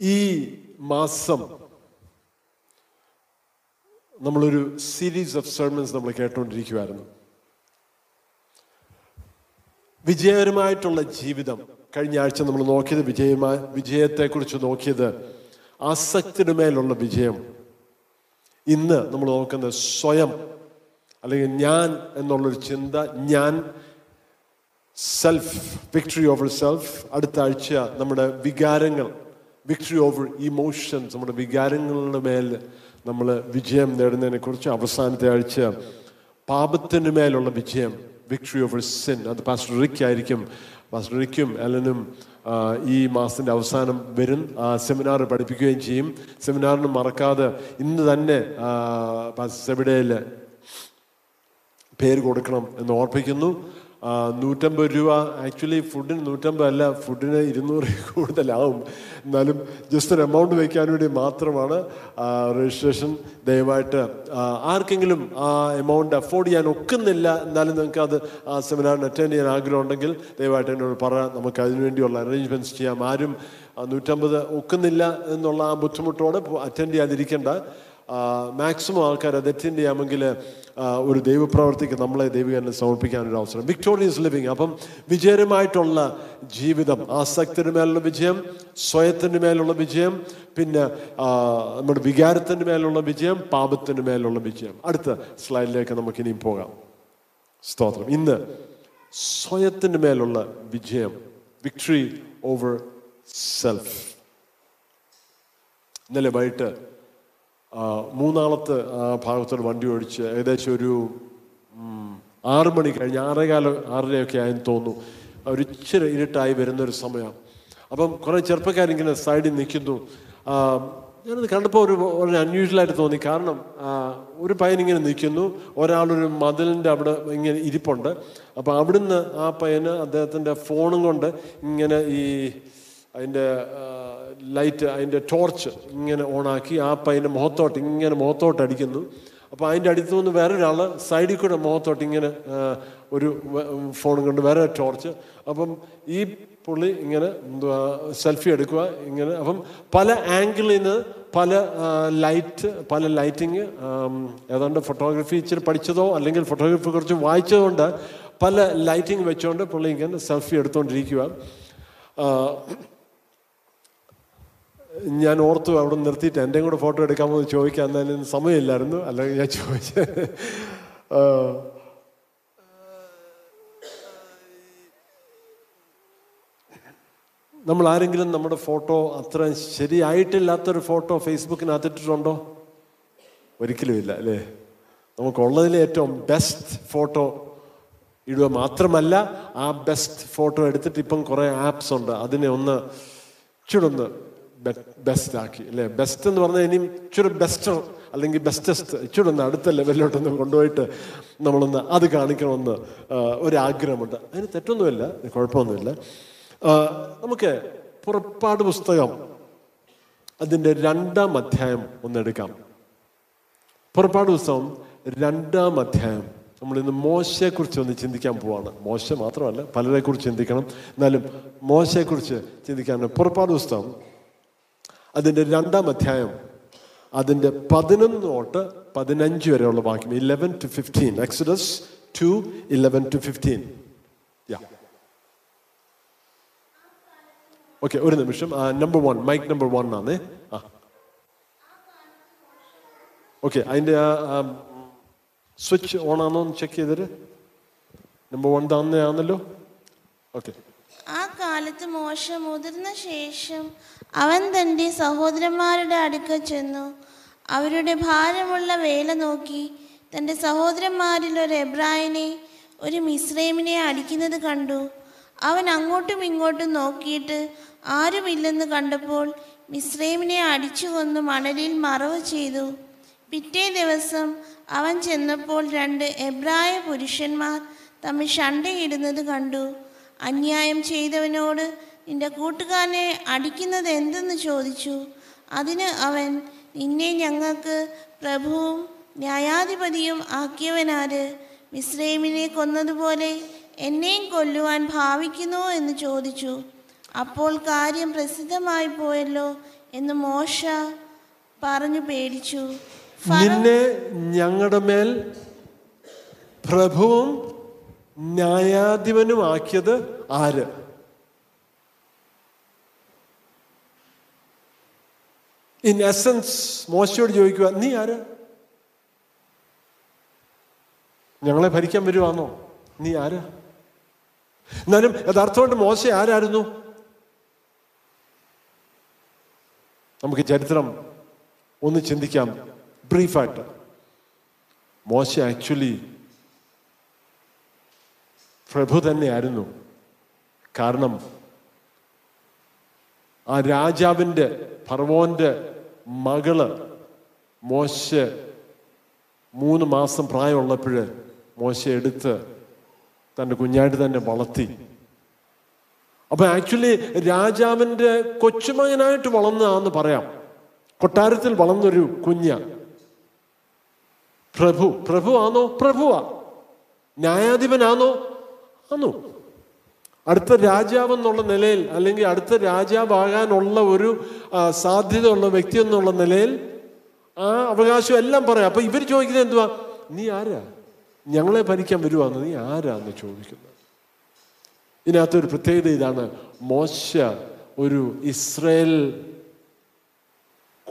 ഈ മാസം നമ്മളൊരു സീരീസ് ഓഫ് സെർമൻസ് നമ്മൾ കേട്ടുകൊണ്ടിരിക്കുമായിരുന്നു വിജയകരമായിട്ടുള്ള ജീവിതം. കഴിഞ്ഞ ആഴ്ച നമ്മൾ നോക്കിയത് വിജയമായ വിജയത്തെക്കുറിച്ച് നോക്കിയത് ആസക്തിയുടെ മേലുള്ള വിജയം. ഇന്ന് നമ്മൾ നോക്കുന്നത് സ്വയം അല്ലെങ്കിൽ ഞാൻ എന്നുള്ളൊരു ചിന്ത ഞാൻ സെൽഫ് വിക്ടറി ഓവർ സെൽഫ് അടുത്ത ആഴ്ച നമ്മുടെ വികാരങ്ങൾ വിക്ടറി ഓവർ ഇമോഷൻസ് നമ്മുടെ വികാരങ്ങളുടെ മേൽ നമ്മൾ വിജയം നേടുന്നതിനെ കുറിച്ച് അവസാനത്തെ ആഴ്ച പാപത്തിന് മേലുള്ള വിജയം വിക്ടറി ഓവർ സിൻ അത് പാസ്റ്റർ റിക്ക് ആയിരിക്കും. പാസ്റ്റർ റിക്കും അലനും ഈ മാസത്തിന്റെ അവസാനം വരും. ആ സെമിനാർ പഠിപ്പിക്കുകയും ചെയ്യും. സെമിനാറിന് മറക്കാതെ ഇന്ന് തന്നെ സെബിഡയിൽ പേര് കൊടുക്കണം എന്ന് ഓർപ്പിക്കുന്നു. നൂറ്റമ്പത് രൂപ. ആക്ച്വലി ഫുഡിന് നൂറ്റമ്പത് അല്ല ഫുഡിന് ഇരുന്നൂറ് കൂടുതലാവും. എന്നാലും ജസ്റ്റ് ഒരു എമൗണ്ട് വയ്ക്കാൻ വേണ്ടി മാത്രമാണ് രജിസ്ട്രേഷൻ ദയവായിട്ട് ആർക്കെങ്കിലും ആ എമൗണ്ട് അഫോർഡ് ചെയ്യാൻ ഒക്കുന്നില്ല എന്നാലും നിങ്ങൾക്ക് അത് ആ സെമിനാറിന് അറ്റൻഡ് ചെയ്യാൻ ആഗ്രഹമുണ്ടെങ്കിൽ ദയവായിട്ട് എന്നോട് പറ. നമുക്ക് അതിനുവേണ്ടിയുള്ള അറേഞ്ച്മെന്റ്സ് ചെയ്യാം. ആരും നൂറ്റമ്പത് ഒക്കുന്നില്ല എന്നുള്ള ആ ബുദ്ധിമുട്ടോടെ അറ്റൻഡ് ചെയ്യാതിരിക്കേണ്ട. മാക്സിമം ആൾക്കാർ അത് അറ്റൻഡ് ചെയ്യാമെങ്കിൽ ഒരു ദൈവപ്രവർത്തിക്ക് നമ്മളെ ദൈവികനെ സമർപ്പിക്കാനൊരു അവസരം. വിക്ടോറിയസ് ലിവിങ് അപ്പം വിജയകരമായിട്ടുള്ള ജീവിതം ആസക്തിയുടെ മേലുള്ള വിജയം സ്വയത്തിന്റെ മേലുള്ള വിജയം പിന്നെ നമ്മുടെ വികാരത്തിന്റെ മേലുള്ള വിജയം പാപത്തിന്റെ മേലുള്ള വിജയം. അടുത്ത സ്ലൈഡിലേക്ക് നമുക്ക് ഇനിയും പോകാം. സ്തോത്രം. ഇന്ന് സ്വയത്തിന്റെ മേലുള്ള വിജയം വിക്ടറി ഓവർ സെൽഫ് ഇന്നലെ വൈകിട്ട് മൂന്നാളത്ത് ഭാഗത്തോട് വണ്ടി ഓടിച്ച് ഏകദേശം ഒരു ആറ് മണി കഴിഞ്ഞ് ആറേകാല ആറരയൊക്കെ ആയെന്ന് തോന്നുന്നു. ഒരു ഇച്ചിരി ഇരുട്ടായി വരുന്നൊരു സമയം. അപ്പം കുറേ ചെറുപ്പക്കാരിങ്ങനെ സൈഡിൽ നിൽക്കുന്നു. ഞാനത് കണ്ടപ്പോൾ ഒരു ഒരു അൺയൂഷ്വലായിട്ട് തോന്നി. കാരണം ഒരു പയ്യൻ ഇങ്ങനെ നിൽക്കുന്നു. ഒരാളൊരു മതിലിന്റെ അവിടെ ഇങ്ങനെ ഇരിപ്പുണ്ട്. അപ്പോൾ അവിടുന്ന് ആ പയ്യന് അദ്ദേഹത്തിന്റെ ഫോണും കൊണ്ട് ഇങ്ങനെ ഈ അതിന്റെ ലൈറ്റ് അതിന്റെ ടോർച്ച് ഇങ്ങനെ ഓണാക്കി ആ പയ്യന്റെ മുഖത്തോട്ട് ഇങ്ങനെ മുഖത്തോട്ട് അടിക്കുന്നു അപ്പോൾ അതിന്റെ അടുത്ത് നിന്ന് വേറൊരാൾ സൈഡിൽ കൂടെ മുഖത്തോട്ട് ഇങ്ങനെ ഒരു ഫോൺ കൊണ്ട് വേറെ ടോർച്ച് അപ്പം ഈ പുള്ളി ഇങ്ങനെ എന്തുവാ സെൽഫി എടുക്കുക ഇങ്ങനെ അപ്പം പല ആംഗിളിൽ നിന്ന് പല ലൈറ്റ് പല ലൈറ്റിങ് ഏതാണ്ട് ഫോട്ടോഗ്രാഫി ഇച്ചിരി പഠിച്ചതോ അല്ലെങ്കിൽ ഫോട്ടോഗ്രാഫി കുറച്ച് വായിച്ചതുകൊണ്ട് പല ലൈറ്റിങ് വെച്ചുകൊണ്ട് പുള്ളി ഇങ്ങനെ സെൽഫി എടുത്തുകൊണ്ടിരിക്കുക ഞാൻ ഓർത്തു അവിടെ നിർത്തിയിട്ട് എന്റെയും കൂടെ ഫോട്ടോ എടുക്കാമോ എന്ന് ചോദിക്കാൻ എന്തായാലും സമയമില്ലായിരുന്നു. അല്ലെങ്കിൽ ഞാൻ ചോദിച്ചു നമ്മൾ ആരെങ്കിലും നമ്മുടെ ഫോട്ടോ അത്ര ശരിയായിട്ടില്ലാത്തൊരു ഫോട്ടോ ഫേസ്ബുക്കിനകത്തിട്ടുണ്ടോ ഒരിക്കലും ഇല്ല അല്ലേ? നമുക്കുള്ളതിലെ ഏറ്റവും ബെസ്റ്റ് ഫോട്ടോ ഇടുക മാത്രമല്ല ആ ബെസ്റ്റ് ഫോട്ടോ എടുത്തിട്ട് ഇപ്പം കുറേ ആപ്സ് ഉണ്ട്. അതിനെ ഒന്ന് ഇച്ചിരി ഒന്ന് ബെസ്റ്റ് ആക്കി അല്ലേ? ബെസ്റ്റ് എന്ന് പറഞ്ഞാൽ ഇനിയും ഇച്ചിരി ബെസ്റ്റർ അല്ലെങ്കിൽ ബെസ്റ്റസ്റ്റ് ഇച്ചിരി ഒന്ന് അടുത്ത ലെവലിലോട്ടൊന്ന് കൊണ്ടുപോയിട്ട് നമ്മളൊന്ന് അത് കാണിക്കണമെന്ന് ഒരാഗ്രഹമുണ്ട്. അതിന് തെറ്റൊന്നുമില്ല കുഴപ്പമൊന്നുമില്ല. നമുക്ക് പുറപ്പാട് പുസ്തകം അതിന്റെ രണ്ടാം അധ്യായം ഒന്നെടുക്കാം പുറപ്പാട് പുസ്തകം രണ്ടാം അധ്യായം. നമ്മൾ ഇന്ന് മോശയെക്കുറിച്ച് ഒന്ന് ചിന്തിക്കാൻ പോവാണ്. മോശ മാത്രമല്ല പലരെക്കുറിച്ച് ചിന്തിക്കണം. എന്നാലും മോശയെക്കുറിച്ച് ചിന്തിക്കാൻ പുറപ്പാട് പുസ്തകം അതിന്റെ രണ്ടാം അധ്യായം അതിന്റെ പതിനൊന്ന് തൊട്ട് പതിനഞ്ച് വരെയുള്ള വാക്യം eleven to fifteen Exodus two eleven to fifteen okay ഒരു നിമിഷം. Number one mic number one ആണേ. ആ. ഓക്കെ അതിന്റെ സ്വിച്ച് ഓൺ ആണോ എന്ന് ചെക്ക് ചെയ്തിട്ട്? നമ്പർ വൺ തന്നെയാണല്ലോ. ഓക്കെ ആ കാലത്ത് മോശം മുതിർന്ന ശേഷം അവൻ തന്റെ സഹോദരന്മാരുടെ അടുക്കൽ ചെന്നു. അവരുടെ ഭാരമുള്ള വേല നോക്കി തന്റെ സഹോദരന്മാരിൽ ഒരു എബ്രായനെ ഒരു മിശ്രൈമിനെ അടിക്കുന്നത് കണ്ടു. അവൻ അങ്ങോട്ടും ഇങ്ങോട്ടും നോക്കിയിട്ട് ആരുമില്ലെന്ന് കണ്ടപ്പോൾ മിശ്രൈമിനെ അടിച്ചു കൊന്ന് മണലിൽ മറവ് ചെയ്തു. പിറ്റേ ദിവസം അവൻ ചെന്നപ്പോൾ രണ്ട് എബ്രായ പുരുഷന്മാർ തമ്മിൽ ഷണ്ടയിടുന്നത് കണ്ടു. അന്യായം ചെയ്തവനോട് നിന്റെ കൂട്ടുകാരനെ അടിക്കുന്നത് എന്തെന്ന് ചോദിച്ചു? അതിന് അവൻ നിന്നെ ഞങ്ങൾക്ക് പ്രഭുവും ന്യായാധിപതിയും ആക്കിയവനാര്? മിശ്രൈമിനെ കൊന്നതുപോലെ എന്നെയും കൊല്ലുവാൻ ഭാവിക്കുന്നു എന്ന് ചോദിച്ചു. അപ്പോൾ കാര്യം പ്രസിദ്ധമായി പോയല്ലോ എന്ന് മോശ പറഞ്ഞു പേടിച്ചു. നിന്നെ ഞങ്ങളുടെ മേൽ പ്രഭുവും ന്യായാധിപനും ആക്കിയത് ആര്? ഇൻ എസൻസ് മോശയോട് ചോദിക്കുക നീ ആര്? ഞങ്ങളെ ഭരിക്കാൻ വരുവാന്നോ? നീ ആര്? എന്നാലും യഥാർത്ഥമായിട്ട് മോശ ആരായിരുന്നു? നമുക്ക് ചരിത്രം ഒന്ന് ചിന്തിക്കാം. ബ്രീഫായിട്ട്. മോശ ആക്ച്വലി പ്രഭു തന്നെയായിരുന്നു. കാരണം ആ രാജാവിന്റെ ഫർവോന്റെ മകൾ മോശ മൂന്ന് മാസം പ്രായമുള്ളപ്പോൾ മോശ എടുത്ത് തന്റെ കുഞ്ഞായിട്ട് തന്നെ വളർത്തി. അപ്പൊ ആക്ച്വലി രാജാവിന്റെ കൊച്ചുമകനായിട്ട് വളർന്നതാന്ന് പറയാം. കൊട്ടാരത്തിൽ വളർന്നൊരു കുഞ്ഞ. പ്രഭു പ്രഭു ആണോ പ്രഭുവാ. ന്യായാധിപനാണോ? ആണോ? അടുത്ത രാജാവ് എന്നുള്ള നിലയിൽ അല്ലെങ്കിൽ അടുത്ത രാജാവാകാനുള്ള ഒരു സാധ്യത സാധ്യതയുള്ള വ്യക്തി എന്നുള്ള നിലയിൽ ആ അവകാശം എല്ലാം പറയാം. അപ്പൊ ഇവർ ചോദിക്കുന്നത് എന്തുവാ? നീ ആരാ? ഞങ്ങളെ ഭരിക്കാൻ വരുവാന്ന്. നീ ആരാന്ന് ചോദിക്കുന്നത്? ഇതിനകത്തൊരു പ്രത്യേകത ഇതാണ്. മോശ ഒരു ഇസ്രയേൽ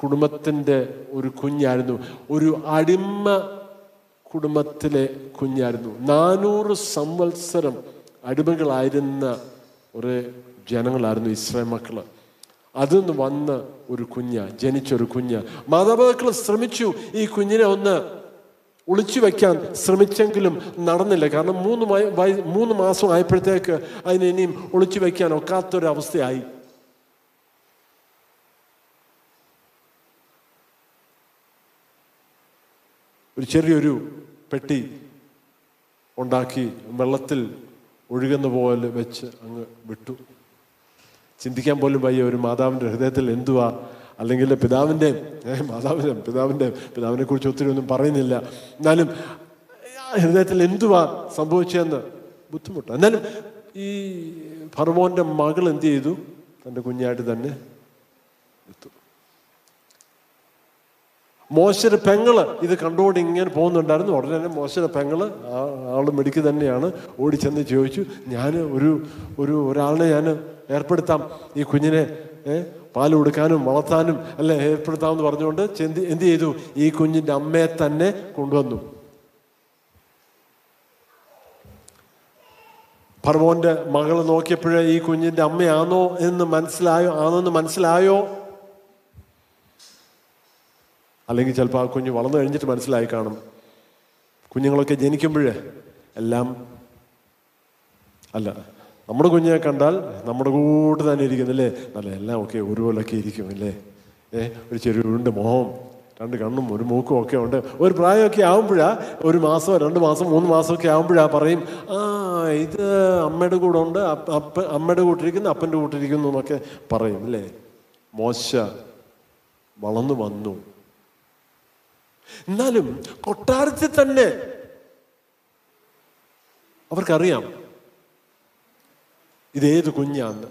കുടുംബത്തിന്റെ ഒരു കുഞ്ഞായിരുന്നു. ഒരു അടിമ കുടുംബത്തിലെ കുഞ്ഞായിരുന്നു. നാനൂറ് സംവത്സരം അടിമകളായിരുന്ന ഒരു ജനങ്ങളായിരുന്നു ഇസ്രായേൽ മക്കൾ. നിന്ന് വന്ന ഒരു കുഞ്ഞ ജനിച്ചൊരു കുഞ്ഞ്. മാതാപിതാക്കൾ ശ്രമിച്ചു ഈ കുഞ്ഞിനെ ഒന്ന് ഒളിച്ചു വെക്കാൻ ശ്രമിച്ചെങ്കിലും നടന്നില്ല. കാരണം മൂന്ന് വയ- മൂന്ന് മാസം ആയപ്പോഴത്തേക്ക് അതിനെ ഇനിയും ഒളിച്ചു വെക്കാൻ ഒക്കാത്തൊരവസ്ഥയായി. ഒരു ചെറിയൊരു പെട്ടി ഉണ്ടാക്കി വെള്ളത്തിൽ ഒഴുകുന്ന പോലെ വെച്ച് അങ്ങ് വിട്ടു. ചിന്തിക്കാൻ പോലും വയ്യ ഒരു മാതാവിന്റെ ഹൃദയത്തിൽ എന്തുവാ? അല്ലെങ്കിൽ പിതാവിന്റെ മാതാവിന്റെ പിതാവിന്റെ പിതാവിനെ കുറിച്ച് ഒത്തിരി ഒന്നും പറയുന്നില്ല. എന്നാലും ഹൃദയത്തിൽ എന്തുവാ സംഭവിച്ചതെന്ന് ബുദ്ധിമുട്ട്. എന്നാലും ഈ ഫർമോന്റെ മകൾ എന്ത് ചെയ്തു? തന്റെ കുഞ്ഞായിട്ട് തന്നെ വിട്ടു മോശയുടെ പെങ്ങൾ ഇത് കണ്ടുകൊണ്ട് ഇങ്ങനെ പോകുന്നുണ്ടായിരുന്നു. ഉടനെ തന്നെ മോശയുടെ പെങ്ങൾ ആൾ മെഡിക്ക് തന്നെയാണ് ഓടിച്ചെന്ന് ചോദിച്ചു ഞാൻ ഒരു ഒരു ഒരാളിനെ ഞാൻ ഏർപ്പെടുത്താം. ഈ കുഞ്ഞിനെ പാൽ കൊടുക്കാനും വളർത്താനും അല്ലെ ഏർപ്പെടുത്താമെന്ന് പറഞ്ഞുകൊണ്ട് ചെന്തി എന്ത് ചെയ്തു? ഈ കുഞ്ഞിന്റെ അമ്മയെ തന്നെ കൊണ്ടുവന്നു. ഫർവോന്റെ മകൾ നോക്കിയപ്പോഴേ ഈ കുഞ്ഞിന്റെ അമ്മയാണോ എന്ന് മനസ്സിലായോ ആണോ എന്ന് മനസ്സിലായോ? അല്ലെങ്കിൽ ചിലപ്പോൾ ആ കുഞ്ഞ് വളർന്നു കഴിഞ്ഞിട്ട് മനസ്സിലായി കാണും. കുഞ്ഞുങ്ങളൊക്കെ ജനിക്കുമ്പോഴേ എല്ലാം അല്ല നമ്മുടെ കുഞ്ഞിനെ കണ്ടാൽ നമ്മുടെ കൂട്ട് തന്നെ ഇരിക്കുന്നില്ലേ അല്ല? എല്ലാം ഒക്കെ ഒരുപോലൊക്കെ ഇരിക്കും അല്ലേ? ഏ ഒരു ചെറിയ ഉണ്ട് മോഹം രണ്ട് കണ്ണും ഒരു മൂക്കും ഒക്കെ ഉണ്ട്. ഒരു പ്രായമൊക്കെ ആകുമ്പോഴാ ഒരു മാസം രണ്ട് മാസം മൂന്ന് മാസമൊക്കെ ആകുമ്പോഴാ പറയും ആ ഇത് അമ്മയുടെ കൂടെ ഉണ്ട് അപ്പ അമ്മയുടെ കൂട്ടിരിക്കുന്നു അപ്പന്റെ കൂട്ടിരിക്കുന്നു എന്നൊക്കെ പറയും അല്ലേ? മോശ വളർന്നു വന്നു. എന്നാലും കൊട്ടാരത്തിൽ തന്നെ അവർക്കറിയാം ഇതേത് കുഞ്ഞാന്ന്.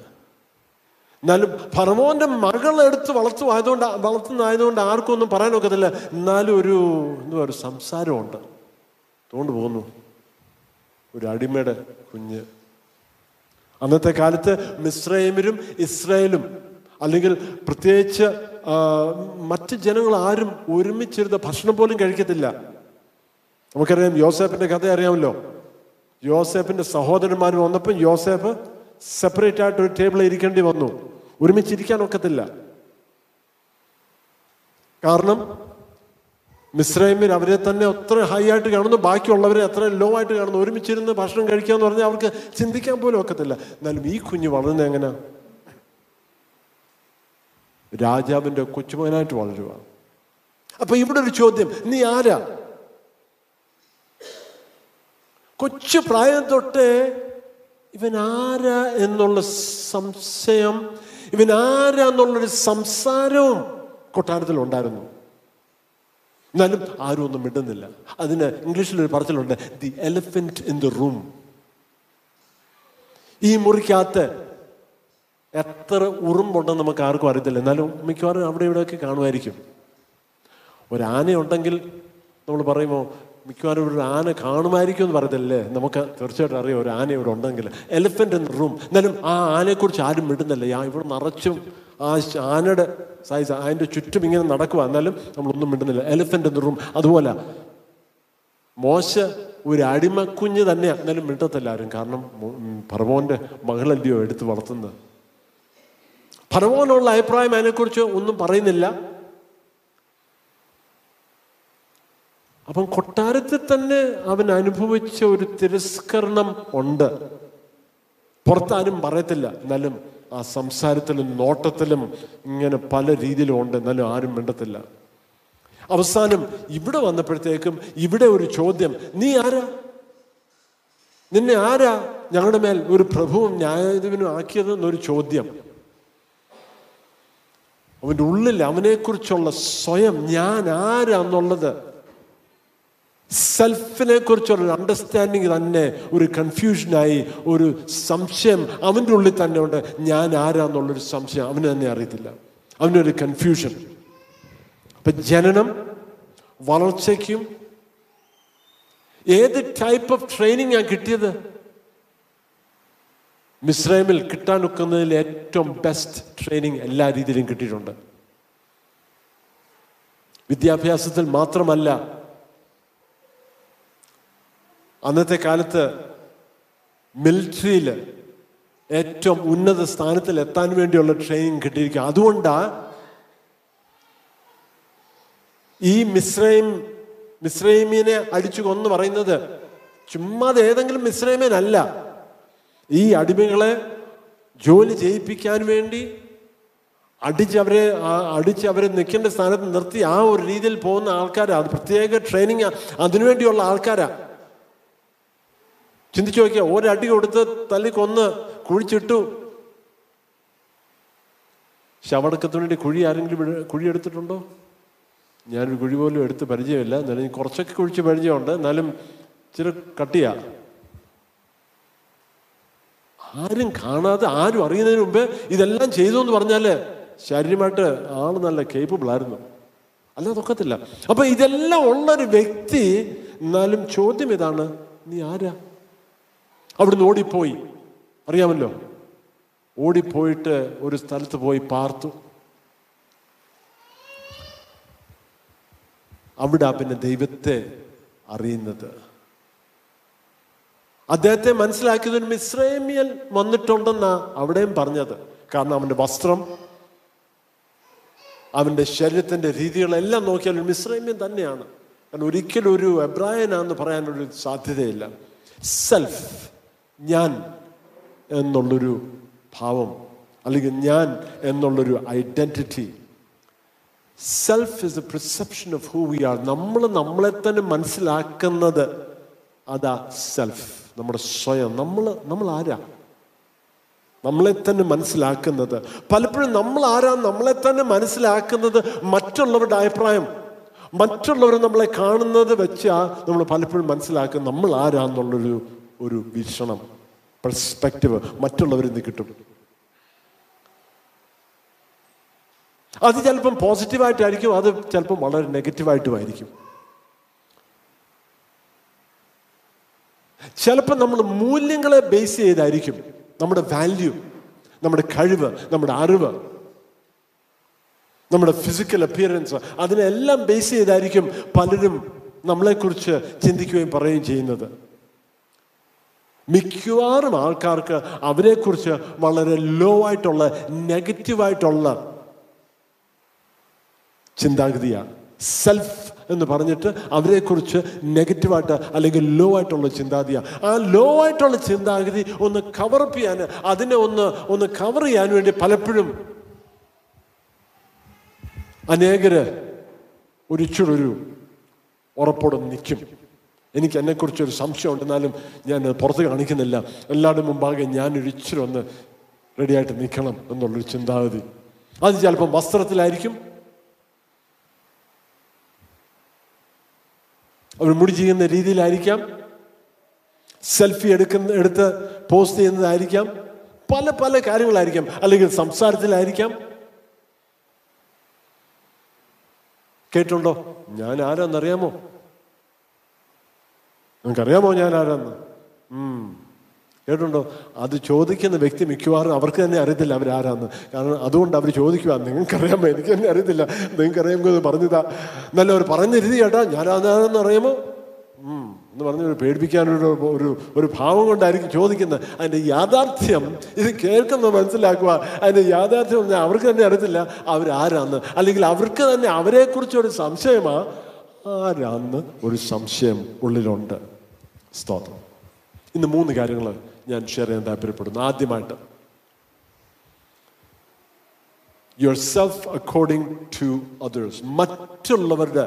എന്നാലും ഫറവോന്റെ മകൾ എടുത്ത് വളർത്തു ആയതുകൊണ്ട് വളർത്തുന്നതായതുകൊണ്ട് ആർക്കും ഒന്നും പറയാൻ ഒക്കത്തില്ല എന്നാലും ഒരു എന്തുവാ ഒരു സംസാരമുണ്ട്. തോണ്ടു പോകുന്നു. ഒരു അടിമയുടെ കുഞ്ഞ്. അന്നത്തെ കാലത്ത് മിസ്രൈമിലും ഇസ്രായേലും അല്ലെങ്കിൽ പ്രത്യേകിച്ച് മറ്റ് ജനങ്ങൾ ആരും ഒരുമിച്ചിരുന്ന ഭക്ഷണം പോലും കഴിക്കത്തില്ല. നമുക്കറിയാം യോസേഫിന്റെ കഥ അറിയാമല്ലോ. യോസേഫിന്റെ സഹോദരന്മാർ വന്നപ്പോൾ യോസേഫ് സെപ്പറേറ്റ് ആയിട്ട് ഒരു ടേബിളിൽ ഇരിക്കേണ്ടി വന്നു. ഒരുമിച്ചിരിക്കാൻ ഒക്കത്തില്ല. കാരണം മിശ്രൈമിൽ അവരെ തന്നെ അത്ര ഹൈ ആയിട്ട് കാണുന്നു ബാക്കിയുള്ളവരെ അത്ര ലോ ആയിട്ട് കാണുന്നു. ഒരുമിച്ചിരുന്ന് ഭക്ഷണം കഴിക്കുക എന്ന് പറഞ്ഞാൽ അവർക്ക് ചിന്തിക്കാൻ പോലും ഒക്കത്തില്ല. എന്നാലും ഈ കുഞ്ഞ് വളരുന്നത് രാജാവിന്റെ കൊച്ചുമകനായിട്ട് വളരുക. അപ്പൊ ഇവിടെ ഒരു ചോദ്യം നീ ആരാ? കൊച്ചു പ്രായം തൊട്ടേ ഇവൻ ആരാ എന്നുള്ള സംശയം ഇവൻ ആരാ എന്നുള്ളൊരു സംസാരവും കൊട്ടാരത്തിൽ ഉണ്ടായിരുന്നു. എന്നാലും ആരും ഒന്നും മിണ്ടുന്നില്ല. അതിന് ഇംഗ്ലീഷിൽ ഒരു പറച്ചിലുണ്ട് the elephant in the room. ഈ മുറിക്കകത്ത് എത്ര ഉറുമ്പുണ്ടെന്ന് നമുക്ക് ആർക്കും അറിയത്തില്ല. എന്നാലും മിക്കവാറും അവിടെ ഇവിടെയൊക്കെ കാണുമായിരിക്കും. ഒരാനയുണ്ടെങ്കിൽ നമ്മൾ പറയുമോ മിക്കവാറും ഒരു ആന കാണുമായിരിക്കും എന്ന് പറയത്തില്ലേ? നമുക്ക് തീർച്ചയായിട്ടും അറിയാം ഒരു ആന ഇവിടെ ഉണ്ടെങ്കിൽ. എലിഫന്റ് ഇൻ റൂം എന്നാലും ആ ആനയെക്കുറിച്ച് ആരും വിടുന്നില്ല ആ ഇവിടെ നിറച്ചും ആ ആനയുടെ സൈസ് അതിന്റെ ചുറ്റും ഇങ്ങനെ നടക്കുക എന്നാലും നമ്മളൊന്നും വിടുന്നില്ല എലിഫന്റ് ഇൻ റൂം അതുപോലെ മോശ ഒരു അടിമക്കുഞ്ഞ് തന്നെ എന്നാലും മിണ്ടത്തില്ല ആരും. കാരണം ഫറവോന്റെ മകളല്ലയോ എടുത്ത് വളർത്തുന്നത്. ഫറവോനുള്ള അഭിപ്രായം അതിനെക്കുറിച്ച് ഒന്നും പറയുന്നില്ല. അപ്പം കൊട്ടാരത്തിൽ തന്നെ അവൻ അനുഭവിച്ച ഒരു തിരസ്കരണം ഉണ്ട്. പുറത്താരും പറയത്തില്ല. എന്നാലും ആ സംസാരത്തിലും നോട്ടത്തിലും ഇങ്ങനെ പല രീതിയിലും ഉണ്ട്. എന്നാലും ആരും മിണ്ടത്തില്ല. അവസാനം ഇവിടെ വന്നപ്പോഴത്തേക്കും ഇവിടെ ഒരു ചോദ്യം. നീ ആരാ? നിന്നെ ആരാ ഞങ്ങളുടെ മേൽ ഒരു പ്രഭുവും ന്യായാധിപനും ആക്കിയത് എന്നൊരു ചോദ്യം. അവന്റെ ഉള്ളിൽ അവനെക്കുറിച്ചുള്ള സ്വയം ഞാൻ ആരാന്നുള്ളത് സെൽഫിനെ കുറിച്ചുള്ള അണ്ടർസ്റ്റാൻഡിങ് തന്നെ ഒരു കൺഫ്യൂഷനായി ഒരു സംശയം അവന്റെ ഉള്ളിൽ തന്നെ ഉണ്ട്. ഞാൻ ആരാന്നുള്ളൊരു സംശയം അവന് തന്നെ അറിയത്തില്ല. അവനൊരു കൺഫ്യൂഷൻ അപ്പൊ ജനനം വളർച്ചയ്ക്കും ഏത് ടൈപ്പ് ഓഫ് ട്രെയിനിങ് ഞാൻ കിട്ടിയത്? മിസ്രൈമിൽ കിട്ടാനൊക്കുന്നതിൽ ഏറ്റവും ബെസ്റ്റ് ട്രെയിനിങ് എല്ലാ രീതിയിലും കിട്ടിയിട്ടുണ്ട്. വിദ്യാഭ്യാസത്തിൽ മാത്രമല്ല അന്നത്തെ കാലത്ത് മിലിറ്ററിയിൽ ഏറ്റവും ഉന്നത സ്ഥാനത്തിൽ എത്താൻ വേണ്ടിയുള്ള ട്രെയിനിങ് കിട്ടിയിരിക്കുക. അതുകൊണ്ടാണ് ഈ മിശ്രൈം മിശ്രൈമിനെ അടിച്ചു കൊന്ന് പറയുന്നത്. ചുമ്മാതെ ഏതെങ്കിലും മിശ്രൈമേനല്ല ഈ അടിമകളെ ജോലി ചെയ്യിപ്പിക്കാൻ വേണ്ടി അടിച്ച് അവരെ അടിച്ച് അവരെ നിൽക്കേണ്ട സ്ഥാനത്ത് നിർത്തി ആ ഒരു രീതിയിൽ പോകുന്ന ആൾക്കാരാണ് അത് പ്രത്യേക ട്രെയിനിങ് അതിനുവേണ്ടിയുള്ള ആൾക്കാരാ. ചിന്തിച്ചു നോക്കിയ ഒരടി കൊടുത്ത് തല്ലി കൊന്ന് കുഴിച്ചിട്ടു. ശവടക്കത്തിന് വേണ്ടി കുഴി ആരെങ്കിലും കുഴി എടുത്തിട്ടുണ്ടോ? ഞാനൊരു കുഴി പോലും എടുത്ത് പരിചയമില്ല. എന്നാലും കുറച്ചൊക്കെ കുഴിച്ച് പരിചയമുണ്ട്. എന്നാലും ഇച്ചിരി കട്ടിയാ. ആരും കാണാതെ ആരും അറിയുന്നതിന് മുമ്പേ ഇതെല്ലാം ചെയ്തു എന്ന് പറഞ്ഞാൽ ശാരീരമായിട്ട് ആൾ നല്ല കേപ്പബിൾ ആയിരുന്നു. അല്ലാതെ ഒക്കത്തില്ല. അപ്പൊ ഇതെല്ലാം ഉള്ളൊരു വ്യക്തി എന്നാലും ചോദ്യം ഇതാണ് നീ ആരാ? അവിടുന്ന് ഓടിപ്പോയി. അറിയാമല്ലോ? ഓടിപ്പോയിട്ട് ഒരു സ്ഥലത്ത് പോയി പാർത്തു. അവിടെ പിന്നെ ദൈവത്തെ അറിയുന്നത്. അദ്ദേഹത്തെ മനസ്സിലാക്കിയത് ഒരു മിശ്രേമിയൻ വന്നിട്ടുണ്ടെന്നാ അവിടെയും പറഞ്ഞത്. കാരണം അവന്റെ വസ്ത്രം അവന്റെ ശരീരത്തിന്റെ രീതികളെല്ലാം നോക്കിയാൽ ഒരു മിശ്രൈമ്യൻ തന്നെയാണ്. കാരണം ഒരിക്കലും ഒരു എബ്രായനാന്ന് പറയാനൊരു സാധ്യതയില്ല. സെൽഫ് ഞാൻ എന്നുള്ളൊരു ഭാവം അല്ലെങ്കിൽ ഞാൻ എന്നുള്ളൊരു identity self is a perception of who we are. നമ്മൾ നമ്മളെ തന്നെ മനസ്സിലാക്കുന്നത് അതാ സെൽഫ്. നമ്മുടെ സ്വയം നമ്മൾ നമ്മൾ ആരാ നമ്മളെ തന്നെ മനസ്സിലാക്കുന്നത്. പലപ്പോഴും നമ്മൾ ആരാ നമ്മളെ തന്നെ മനസ്സിലാക്കുന്നത് മറ്റുള്ളവരുടെ അഭിപ്രായം. മറ്റുള്ളവർ നമ്മളെ കാണുന്നത് വെച്ചാ നമ്മൾ പലപ്പോഴും മനസ്സിലാക്കുക നമ്മൾ ആരാന്നുള്ളൊരു ഒരു വീക്ഷണം പെർസ്പെക്റ്റീവ് മറ്റുള്ളവരിൽ നിന്ന് കിട്ടും. അത് ചിലപ്പം പോസിറ്റീവായിട്ടായിരിക്കും അത് ചിലപ്പം വളരെ നെഗറ്റീവായിട്ടുമായിരിക്കും ചിലപ്പോൾ നമ്മൾ മൂല്യങ്ങളെ ബേസ് ചെയ്തായിരിക്കും നമ്മുടെ വാല്യൂ നമ്മുടെ കഴിവ് നമ്മുടെ അറിവ് നമ്മുടെ ഫിസിക്കൽ അപ്പിയറൻസ് അതിനെല്ലാം ബേസ് ചെയ്തായിരിക്കും പലരും നമ്മളെക്കുറിച്ച് ചിന്തിക്കുകയും പറയുകയും ചെയ്യുന്നത്. മിക്കവാറും ആൾക്കാർക്ക് അവരെക്കുറിച്ച് വളരെ ലോ ആയിട്ടുള്ള നെഗറ്റീവായിട്ടുള്ള ചിന്താഗതിയാണ്. സെൽഫ് എന്ന് പറഞ്ഞിട്ട് അവരെക്കുറിച്ച് നെഗറ്റീവായിട്ട് അല്ലെങ്കിൽ ലോ ആയിട്ടുള്ള ചിന്താഗതിയാണ് ആ ലോ ആയിട്ടുള്ള ചിന്താഗതി ഒന്ന് കവറപ്പ് ചെയ്യാൻ അതിനെ ഒന്ന് ഒന്ന് കവർ ചെയ്യാൻ വേണ്ടി പലപ്പോഴും അനേകര് ഒരു ഇച്ചിരൊരു ഉറപ്പോടെ നിൽക്കും. എനിക്ക് എന്നെക്കുറിച്ചൊരു സംശയം ഉണ്ടെന്നാലും ഞാൻ പുറത്ത് കാണിക്കുന്നില്ല. എല്ലാവരുടെ മുമ്പാകെ ഞാനൊരു ഇച്ചിരി ഒന്ന് റെഡിയായിട്ട് നിൽക്കണം എന്നുള്ളൊരു ചിന്താഗതി. അത് ചിലപ്പം വസ്ത്രത്തിലായിരിക്കും അവർ മുടി ചെയ്യുന്ന രീതിയിലായിരിക്കാം. സെൽഫി എടുക്കുന്ന എടുത്ത് പോസ്റ്റ് ചെയ്യുന്നതായിരിക്കാം. പല പല കാര്യങ്ങളായിരിക്കാം. അല്ലെങ്കിൽ സംസാരത്തിലായിരിക്കാം. കേട്ടുണ്ടോ ഞാൻ ആരാന്നറിയാമോ? നിങ്ങൾക്കറിയാമോ ഞാൻ ആരാന്ന്. കേട്ടുണ്ടോ അത് ചോദിക്കുന്ന വ്യക്തി മിക്കവാറും അവർക്ക് തന്നെ അറിയത്തില്ല അവരാരാന്ന്. കാരണം അതുകൊണ്ട് അവർ ചോദിക്കുക നിങ്ങൾക്കറിയാമോ? എനിക്ക് തന്നെ അറിയത്തില്ല. നിങ്ങൾക്കറിയാമോ പറഞ്ഞതാ. നല്ല ഒരു പറഞ്ഞിരുതി ചേട്ടാ ഞാനാരാന്ന് അറിയാമോ? എന്ന് പറഞ്ഞ് ഒരു പേടിപ്പിക്കാനൊരു ഒരു ഒരു ഭാവം കൊണ്ടായിരിക്കും ചോദിക്കുന്നത്. അതിന്റെ യാഥാർത്ഥ്യം ഇത് കേൾക്കുന്ന മനസ്സിലാക്കുക അതിന്റെ യാഥാർത്ഥ്യം പറഞ്ഞാൽ അവർക്ക് തന്നെ അറിയത്തില്ല അവരാരാന്ന്. അല്ലെങ്കിൽ അവർക്ക് തന്നെ അവരെക്കുറിച്ചൊരു സംശയമാ. ആരാന്ന് ഒരു സംശയം ഉള്ളിലുണ്ട്. സ്തോത്രം. ഇന്ന് മൂന്ന് കാര്യങ്ങൾ ഞാൻ ഷെയർ ചെയ്യാൻ താല്പര്യപ്പെടുന്നു. ആദ്യമായിട്ട് your self according to others മറ്റുള്ളവരുടെ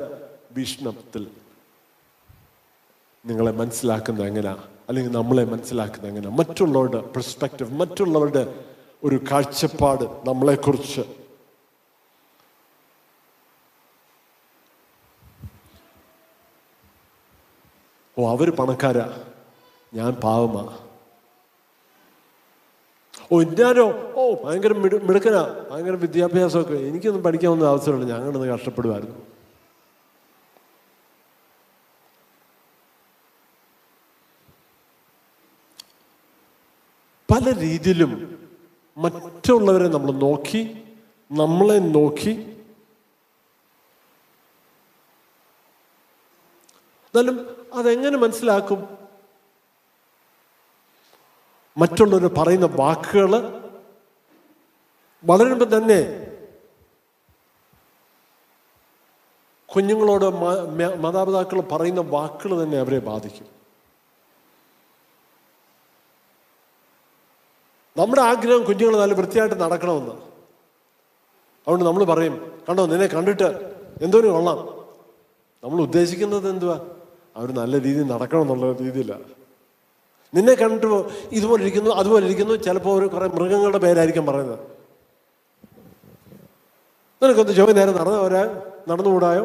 വീക്ഷണത്തിൽ നിങ്ങളെ മനസ്സിലാക്കുന്നത് എങ്ങനെയാ അല്ലെങ്കിൽ നമ്മളെ മനസ്സിലാക്കുന്നത് എങ്ങനെയാ മറ്റുള്ളവരുടെ പെർസ്പെക്റ്റീവ് മറ്റുള്ളവരുടെ ഒരു കാഴ്ചപ്പാട് നമ്മളെക്കുറിച്ച്. ഓ അവർ പണക്കാരാ. ഞാൻ പാവമാ. ഓ ഞാനോ ഓ ഭയങ്കര മിടു മിടുക്കനാ. ഭയങ്കര വിദ്യാഭ്യാസമൊക്കെ. എനിക്കൊന്നും പഠിക്കാവുന്ന അവസരമില്ല. ഞങ്ങളൊന്ന് കഷ്ടപ്പെടുമായിരുന്നു പല രീതിയിലും മറ്റുള്ളവരെ നമ്മൾ നോക്കി നമ്മളെ നോക്കി എന്നാലും അതെങ്ങനെ മനസ്സിലാക്കും? മറ്റുള്ളവർ പറയുന്ന വാക്കുകൾ വളരുമ്പോൾ തന്നെ കുഞ്ഞുങ്ങളോട് മാതാപിതാക്കൾ പറയുന്ന വാക്കുകൾ തന്നെ അവരെ ബാധിക്കും. നമ്മുടെ ആഗ്രഹം കുഞ്ഞുങ്ങൾ നല്ല വൃത്തിയായിട്ട് നടക്കണമെന്ന്. അതുകൊണ്ട് നമ്മൾ പറയും കണ്ടോ നിന്നെ കണ്ടിട്ട് എന്തോരം കൊള്ളാം. നമ്മൾ ഉദ്ദേശിക്കുന്നത് എന്തുവാ? അവർ നല്ല രീതിയിൽ നടക്കണം എന്നുള്ള രീതിയിലാണ് നിന്നെ കണ്ടിട്ട് ഇതുപോലെ ഇരിക്കുന്നു അതുപോലെ ഇരിക്കുന്നു ചിലപ്പോൾ ഒരു കുറെ മൃഗങ്ങളുടെ പേരായിരിക്കും പറയുന്നത്. നിനക്കൊന്ന് ചോദ്യം നേരെ നടന്ന ഒരാ നടന്നുകൂടായോ?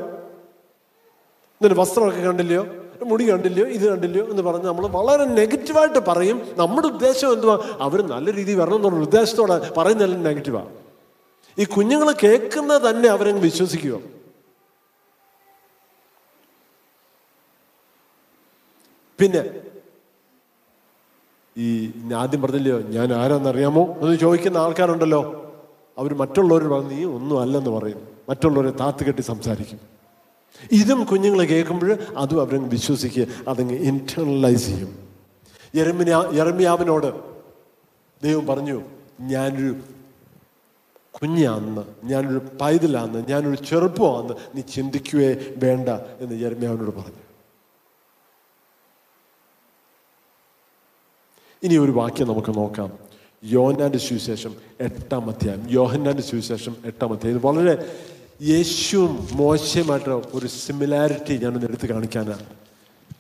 നിന്റെ വസ്ത്രമൊക്കെ കണ്ടില്ലയോ? മുടി കണ്ടില്ലയോ? ഇത് കണ്ടില്ലയോ? എന്ന് പറഞ്ഞ് നമ്മൾ വളരെ നെഗറ്റീവായിട്ട് പറയും. നമ്മുടെ ഉദ്ദേശം എന്തുവാ? അവർ നല്ല രീതിയിൽ വരണം എന്നുള്ള ഉദ്ദേശത്തോടെ പറയുന്നതെല്ലാം നെഗറ്റീവാണ് ഈ കുഞ്ഞുങ്ങൾ കേൾക്കുന്നത് തന്നെ അവരങ്ങ് വിശ്വസിക്കുക. പിന്നെ ഈ ആദ്യം പറഞ്ഞില്ലയോ ഞാൻ ആരാന്നറിയാമോ? എന്ന് ചോദിക്കുന്ന ആൾക്കാരുണ്ടല്ലോ. അവർ മറ്റുള്ളവർ പറഞ്ഞ് നീ ഒന്നും അല്ലെന്ന് പറയും മറ്റുള്ളവരെ താത്ത് കെട്ടി സംസാരിക്കും. ഇതും കുഞ്ഞുങ്ങൾ കേൾക്കുമ്പോൾ അതും അവരങ്ങ് വിശ്വസിക്കുക അതങ്ങ് ഇന്റേണലൈസ് ചെയ്യും. യരമിനാ യറമിയാവിനോട് ദൈവം പറഞ്ഞു ഞാനൊരു കുഞ്ഞാന്ന് ഞാനൊരു പൈതലാന്ന് ഞാനൊരു ചെറുപ്പമാന്ന് നീ ചിന്തിക്കുകയേ വേണ്ട എന്ന് യരമ്യാവിനോട് പറഞ്ഞു. ഇനി ഒരു വാക്യം നമുക്ക് നോക്കാം. യോഹന്നാന്റെ സുവിശേഷം എട്ടാം അധ്യായം. യോഹന്നാന്റെ സുവിശേഷം എട്ടാം അധ്യായം. വളരെ യേശുവും മോശമായിട്ട് ഒരു സിമിലാരിറ്റി ഞാനൊന്ന് എടുത്ത് കാണിക്കാനാണ്.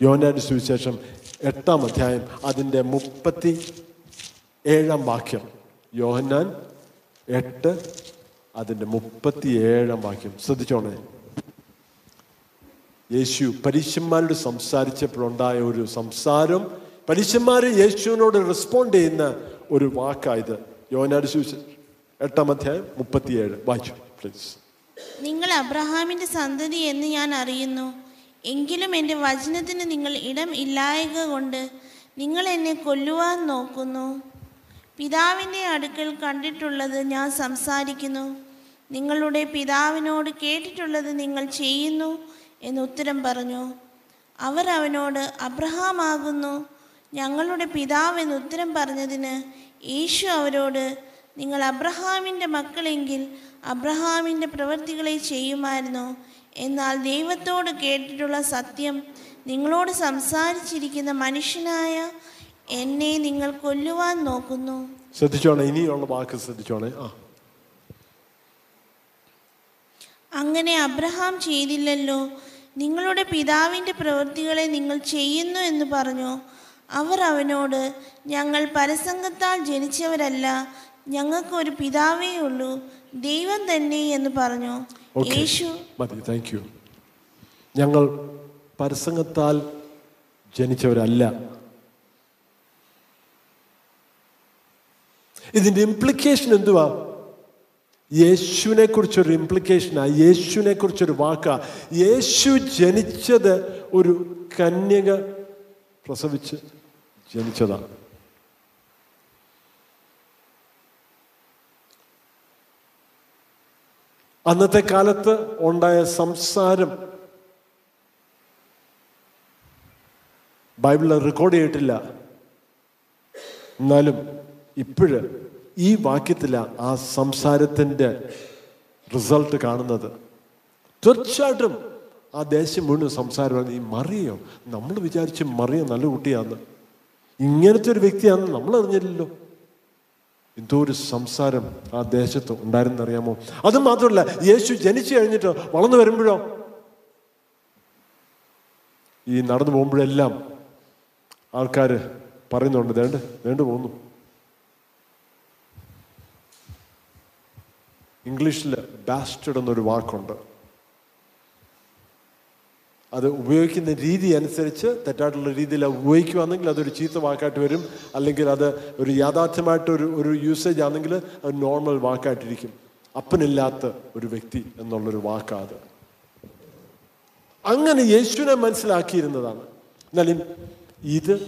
യോഹന്നാന്റെ സുവിശേഷം എട്ടാം അധ്യായം അതിന്റെ മുപ്പത്തി ഏഴാം വാക്യം. യോഹന്നാൻ എട്ട് അതിന്റെ മുപ്പത്തി ഏഴാം വാക്യം. ശ്രദ്ധിച്ചോണേ. യേശു പരീശന്മാരോട് സംസാരിച്ചപ്പോഴുണ്ടായ ഒരു സംസാരം പരീശന്മാർ യേശുവിനോട് റെസ്പോണ്ട് ചെയ്യുന്ന ഒരു വാക്കായത്. യോനാട് സുവിശേഷം എട്ടാം അധ്യായം മുപ്പത്തിയേഴ്. വായിച്ചു പ്ലീസ് നിങ്ങൾ അബ്രഹാമിന്റെ സന്തതി എന്ന് ഞാൻ അറിയുന്നു. എങ്കിലും എന്റെ വചനത്തിന് നിങ്ങൾ ഇടം ഇല്ലായക കൊണ്ട് നിങ്ങൾ എന്നെ കൊല്ലുവാൻ നോക്കുന്നു. പിതാവിന്റെ അടുക്കൽ കണ്ടിട്ടുള്ളത് ഞാൻ സംസാരിക്കുന്നു. നിങ്ങളുടെ പിതാവിനോട് കേട്ടിട്ടുള്ളത് നിങ്ങൾ ചെയ്യുന്നു എന്ന് ഉത്തരം പറഞ്ഞു. അവർ അവനോട് അബ്രഹാം ആകുന്നു ഞങ്ങളുടെ പിതാവ് എന്ന് ഉത്തരം പറഞ്ഞതിന് യേശു അവരോട് നിങ്ങൾ അബ്രഹാമിന്റെ മക്കളെങ്കിൽ അബ്രഹാമിന്റെ പ്രവൃത്തികളെ ചെയ്യുമായിരുന്നു. എന്നാൽ ദൈവത്തോട് കേട്ടിട്ടുള്ള സത്യം നിങ്ങളോട് സംസാരിച്ചിരിക്കുന്ന മനുഷ്യനായ എന്നെ നിങ്ങൾ കൊല്ലുവാൻ നോക്കുന്നു. ശ്രദ്ധിച്ചോണേ ഇനിയുള്ള വാക്ക് ശ്രദ്ധിച്ചോണേ. ആ. അങ്ങനെ അബ്രഹാം ചെയ്തില്ലല്ലോ. നിങ്ങളുടെ പിതാവിന്റെ പ്രവൃത്തികളെ നിങ്ങൾ ചെയ്യുന്നു എന്ന് പറഞ്ഞു? അവർ അവനോട് ഞങ്ങൾ പരസംഗത്താൽ ജനിച്ചവരല്ല ഞങ്ങൾക്ക് ഒരു പിതാവേ ഉള്ളൂ ദൈവം തന്നെ എന്ന് പറഞ്ഞു. യേശു മതി താങ്ക് യു ഞങ്ങൾ പരസംഗത്താൽ ജനിച്ചവരല്ല. ഇതിന്റെ ഇംപ്ലിക്കേഷൻ എന്തുവാ? യേശുവിനെ കുറിച്ചൊരു ഇംപ്ലിക്കേഷനാ യേശുവിനെ കുറിച്ചൊരു വാക്കാ. യേശു ജനിച്ചത് ഒരു കന്യക പ്രസവിച്ച് ജനിച്ചതാണ്. അന്നത്തെ കാലത്ത് ഉണ്ടായ സംസാരം ബൈബിളിൽ റെക്കോർഡ് ചെയ്തിട്ടില്ല. എന്നാലും ഇപ്പോഴ് ഈ വാക്യത്തില ആ സംസാരത്തിന്റെ റിസൾട്ട് കാണുന്നത്. തീർച്ചയായിട്ടും ആ ദേശം മുഴുവൻ സംസാരമാണ്. ഈ മറിയോ നമ്മൾ വിചാരിച്ച് മറിയ നല്ല കുട്ടിയാന്ന്. ഇങ്ങനത്തെ ഒരു വ്യക്തിയാണെന്ന് നമ്മൾ അറിഞ്ഞില്ലല്ലോ എന്തോ ഒരു സംസാരം ആ ദേശത്ത് ഉണ്ടായിരുന്നറിയാമോ? അത് മാത്രമല്ല യേശു ജനിച്ചു കഴിഞ്ഞിട്ടോ വളർന്നു വരുമ്പോഴോ? ഈ നടന്നു പോകുമ്പോഴെല്ലാം ആൾക്കാർ പറയുന്നുണ്ട് വേണ്ട വേണ്ട പോകുന്നു. ഇംഗ്ലീഷിൽ ബാസ്റ്റഡ് എന്നൊരു വാക്കുണ്ട്. അത് ഉപയോഗിക്കുന്ന രീതി അനുസരിച്ച് തെറ്റായിട്ടുള്ള രീതിയിൽ ഉപയോഗിക്കുകയാണെങ്കിൽ അതൊരു ചീത്ത വാക്കായിട്ട് വരും. അല്ലെങ്കിൽ അത് ഒരു യാഥാർത്ഥ്യമായിട്ട് ഒരു ഒരു യൂസേജ് ആണെങ്കിൽ അത് നോർമൽ വാക്കായിട്ടിരിക്കും. അപ്പനില്ലാത്ത ഒരു വ്യക്തി എന്നുള്ളൊരു വാക്കാത് അങ്ങനെ യേശുവിനെ മനസ്സിലാക്കിയിരുന്നതാണ്. എന്നാലും ഇത്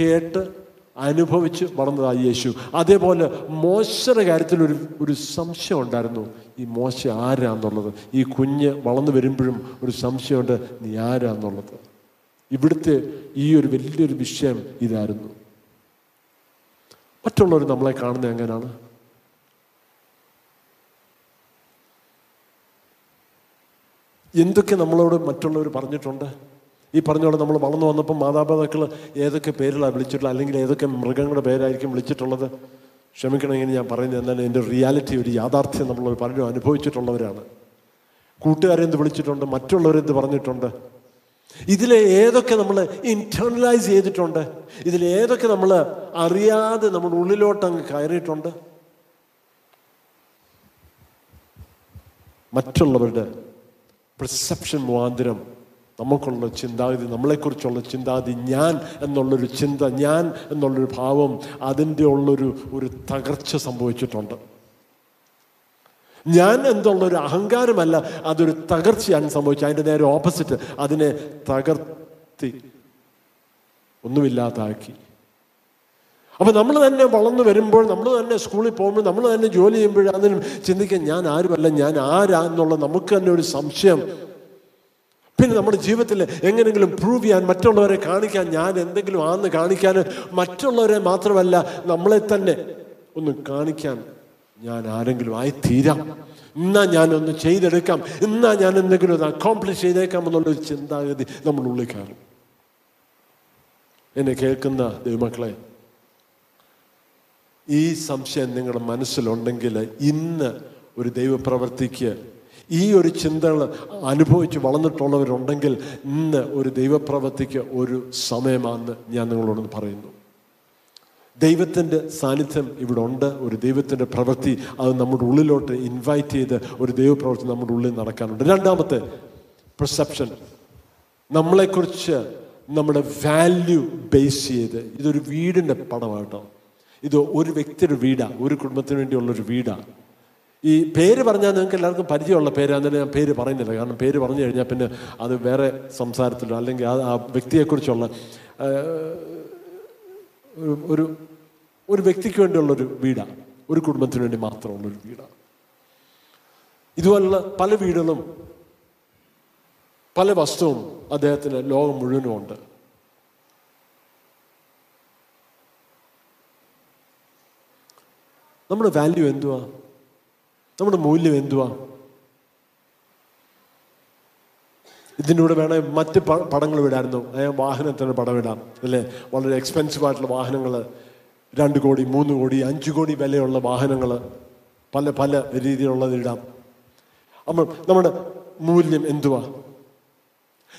കേട്ട് അനുഭവിച്ച് വളർന്നതായി യേശു. അതേപോലെ മോശയുടെ കാര്യത്തിൽ ഒരു ഒരു സംശയം ഉണ്ടായിരുന്നു. ഈ മോശ ആരാന്നുള്ളത്? ഈ കുഞ്ഞ് വളർന്നു വരുമ്പോഴും ഒരു സംശയമുണ്ട് നീ ആരാന്നുള്ളത്? ഇവിടുത്തെ ഈ ഒരു വലിയൊരു വിഷയം ഇതായിരുന്നു. മറ്റുള്ളവർ നമ്മളെ കാണുന്നത് എങ്ങനെയാണ്? എന്തൊക്കെ നമ്മളോട് മറ്റുള്ളവർ പറഞ്ഞിട്ടുണ്ട്? ഈ പറഞ്ഞോളെ നമ്മൾ വളർന്നു വന്നപ്പോൾ മാതാപിതാക്കൾ ഏതൊക്കെ പേരിലാണ് വിളിച്ചിട്ടുള്ളത് അല്ലെങ്കിൽ ഏതൊക്കെ മൃഗങ്ങളുടെ പേരായിരിക്കും വിളിച്ചിട്ടുള്ളത്? ക്ഷമിക്കണം ഇങ്ങനെ ഞാൻ പറയുന്നത് എന്നാൽ എന്റെ റിയാലിറ്റി ഒരു യാഥാർത്ഥ്യം നമ്മൾ പലരും അനുഭവിച്ചിട്ടുള്ളവരാണ്. കൂട്ടുകാരെന്ത് വിളിച്ചിട്ടുണ്ട്? മറ്റുള്ളവരെന്ത് പറഞ്ഞിട്ടുണ്ട്? ഇതിലെ ഏതൊക്കെ നമ്മൾ ഇന്റേർണലൈസ് ചെയ്തിട്ടുണ്ട്? ഇതിൽ ഏതൊക്കെ നമ്മൾ അറിയാതെ നമ്മുടെ ഉള്ളിലോട്ട് അങ്ങ് കയറിയിട്ടുണ്ട്? മറ്റുള്ളവരുടെ പെർസെപ്ഷൻ മുഖാന്തരം നമുക്കുള്ള ചിന്താഗതി നമ്മളെക്കുറിച്ചുള്ള ചിന്താഗതി ഞാൻ എന്നുള്ളൊരു ചിന്ത ഞാൻ എന്നുള്ളൊരു ഭാവം അതിന്റെ ഉള്ളൊരു ഒരു തകർച്ച സംഭവിച്ചിട്ടുണ്ട്. ഞാൻ എന്നുള്ളൊരു അഹങ്കാരമല്ല അതൊരു തകർച്ചയാണ് സംഭവിച്ചത്. അതിന്റെ നേരെ ഓപ്പോസിറ്റ് അതിനെ തകർത്തി ഒന്നുമില്ലാതാക്കി. അപ്പം നമ്മൾ തന്നെ വളർന്നു വരുമ്പോൾ നമ്മൾ തന്നെ സ്കൂളിൽ പോകുമ്പോൾ നമ്മൾ തന്നെ ജോലി ചെയ്യുമ്പോൾ അതിനും ചിന്തിക്കാൻ ഞാൻ ആരുമല്ല ഞാൻ ആരാ എന്നുള്ള നമുക്ക് തന്നെ ഒരു സംശയം പിന്നെ നമ്മുടെ ജീവിതത്തിൽ എങ്ങനെയെങ്കിലും പ്രൂവ് ചെയ്യാൻ മറ്റുള്ളവരെ കാണിക്കാൻ ഞാൻ എന്തെങ്കിലും ആന്ന് കാണിക്കാൻ മറ്റുള്ളവരെ മാത്രമല്ല നമ്മളെ തന്നെ ഒന്ന് കാണിക്കാൻ ഞാൻ ആരെങ്കിലും ആയി തീരാം. എന്നാ ഞാനൊന്ന് ചെയ്തെടുക്കാം. എന്നാ ഞാൻ എന്തെങ്കിലും ഒന്ന് അക്കോംപ്ലിഷ് ചെയ്തേക്കാം എന്നുള്ളൊരു ചിന്താഗതി നമ്മുടെ ഉള്ളിൽ കയറും. എന്നെ കേൾക്കുന്ന ദൈവമക്കളെ ഈ സംശയം നിങ്ങളുടെ മനസ്സിലുണ്ടെങ്കിൽ ഇന്ന് ഒരു ദൈവപ്രവർത്തിക്ക് ഈ ഒരു ചിന്തകൾ അനുഭവിച്ച് വളർന്നിട്ടുള്ളവരുണ്ടെങ്കിൽ ഇന്ന് ഒരു ദൈവപ്രവൃത്തിക്ക് ഒരു സമയമാണെന്ന് ഞാൻ നിങ്ങളോട് പറയുന്നു. ദൈവത്തിന്റെ സാന്നിധ്യം ഇവിടെ ഉണ്ട് ഒരു ദൈവത്തിന്റെ പ്രവൃത്തി അത് നമ്മുടെ ഉള്ളിലോട്ട് ഇൻവൈറ്റ് ചെയ്ത് ഒരു ദൈവപ്രവൃത്തി നമ്മുടെ ഉള്ളിൽ നടക്കാനുണ്ട്. രണ്ടാമത്തെ പെർസെപ്ഷൻ നമ്മളെക്കുറിച്ച് നമ്മുടെ വാല്യൂ ബേസ് ചെയ്ത് ഇതൊരു വീടിന്റെ പടമാട്ടോ. ഇത് ഒരു വ്യക്തിയുടെ വീടാണ് ഒരു കുടുംബത്തിന് വേണ്ടിയുള്ളൊരു വീടാണ് ഈ പേര് പറഞ്ഞാൽ നിങ്ങൾക്ക് എല്ലാവർക്കും പരിചയമുള്ള പേരാണെന്ന് ഞാൻ പേര് പറയുന്നില്ല. കാരണം പേര് പറഞ്ഞു കഴിഞ്ഞാൽ പിന്നെ അത് വേറെ സംസാരത്തിലോ അല്ലെങ്കിൽ ആ വ്യക്തിയെക്കുറിച്ചുള്ള ഒരു ഒരു വ്യക്തിക്ക് വേണ്ടിയുള്ളൊരു വീടാണ് ഒരു കുടുംബത്തിന് വേണ്ടി മാത്രമുള്ളൊരു വീടാണ് ഇതുപോലുള്ള പല വീടുകളും പല വസ്തുവും അദ്ദേഹത്തിന് ലോകം മുഴുവനും ഉണ്ട്. നമ്മുടെ വാല്യൂ എന്തുവാ? നമ്മുടെ മൂല്യം എന്തുവാ? ഇതിനൂടെ കൂടെ വേണേ മറ്റ് പടങ്ങൾ വിടായിരുന്നു. വാഹനത്തിന് പടം ഇടാം. അല്ലേ? വളരെ എക്സ്പെൻസീവ് ആയിട്ടുള്ള വാഹനങ്ങൾ രണ്ട് കോടി മൂന്ന് കോടി അഞ്ച് കോടി വിലയുള്ള വാഹനങ്ങൾ പല പല രീതിയിലുള്ളത് ഇടാം. അപ്പോൾ നമ്മുടെ മൂല്യം എന്തുവാ?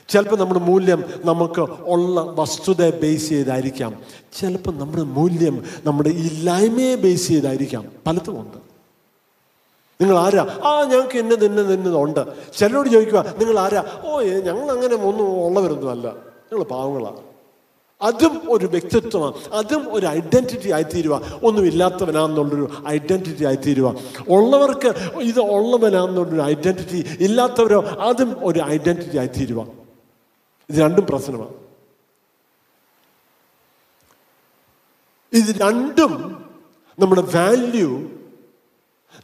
ചിലപ്പോൾ നമ്മുടെ മൂല്യം നമുക്ക് ഉള്ള വസ്തുതയെ ബേസ് ചെയ്തായിരിക്കാം. ചിലപ്പോൾ നമ്മുടെ മൂല്യം നമ്മുടെ ഇല്ലായ്മയെ ബേസ് ചെയ്തായിരിക്കാം. പലതും ഉണ്ട് നിങ്ങൾ ആരാ ആ ഞങ്ങൾക്ക് എന്നെ നിന്നെ നിന്നതുണ്ട്. ചിലരോട് ചോദിക്കുക നിങ്ങൾ ആരാ ഓ ഞങ്ങൾ അങ്ങനെ ഒന്നും ഉള്ളവരൊന്നും അല്ല ഞങ്ങൾ പാവങ്ങളാണ് അതും ഒരു വ്യക്തിത്വമാണ്. അതും ഒരു ഐഡന്റിറ്റി ആയിത്തീരുക ഒന്നുമില്ലാത്തവനാണെന്നുള്ളൊരു ഐഡന്റിറ്റി ആയിത്തീരുക ഉള്ളവർക്ക് ഇത് ഉള്ളവനാണെന്നുള്ളൊരു ഐഡന്റിറ്റി ഇല്ലാത്തവരോ അതും ഒരു ഐഡന്റിറ്റി ആയിത്തീരുക ഇത് രണ്ടും പ്രശ്നമാണ് ഇത് രണ്ടും നമ്മുടെ വാല്യൂ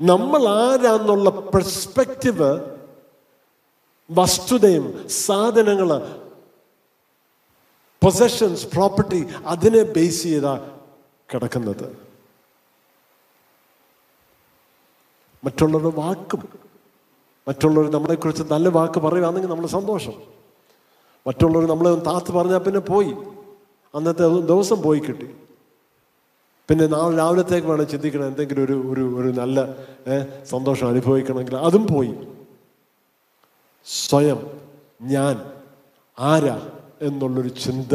നമ്മൾ ആരാന്നുള്ള പെർസ്പെക്റ്റീവ് വസ്തുതയും സാധനങ്ങൾ പൊസഷൻസ് പ്രോപ്പർട്ടി അതിനെ ബേസ് ചെയ്താ കിടക്കുന്നത്. മറ്റുള്ളവരുടെ വാക്കും മറ്റുള്ളവർ നമ്മളെക്കുറിച്ച് നല്ല വാക്ക് പറയുകയാണെങ്കിൽ നമ്മൾ സന്തോഷം. മറ്റുള്ളവർ നമ്മളെ താത്ത് പറഞ്ഞാൽ പിന്നെ പോയി. അന്നത്തെ ദിവസം പോയി കിട്ടി. പിന്നെ നാളെ രാവിലത്തേക്ക് വേണം ചിന്തിക്കണം. എന്തെങ്കിലും ഒരു ഒരു ഒരു നല്ല സന്തോഷം അനുഭവിക്കണമെങ്കിൽ അതും പോയി. സ്വയം ഞാൻ ആരാ എന്നുള്ളൊരു ചിന്ത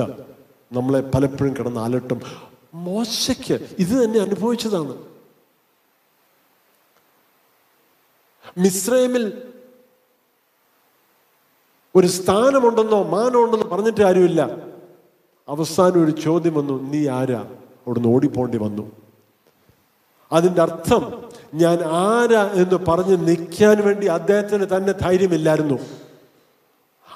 നമ്മളെ പലപ്പോഴും കിടന്ന് അലട്ടും. മോശയ്ക്ക് ഇത് തന്നെ അനുഭവിച്ചതാണ്. മിശ്രമിൽ ഒരു സ്ഥാനമുണ്ടെന്നോ മാനമുണ്ടെന്നോ പറഞ്ഞിട്ട് ആരുമില്ല അവസാനം ഒരു ചോദ്യം വന്നു നീ ആരാ? അവിടുന്ന് ഓടിപ്പോണ്ടി വന്നു. അതിന്റെ അർത്ഥം ഞാൻ ആരാ എന്ന് പറഞ്ഞ് നിൽക്കാൻ വേണ്ടി അദ്ദേഹത്തിന് തന്നെ ധൈര്യമില്ലായിരുന്നു.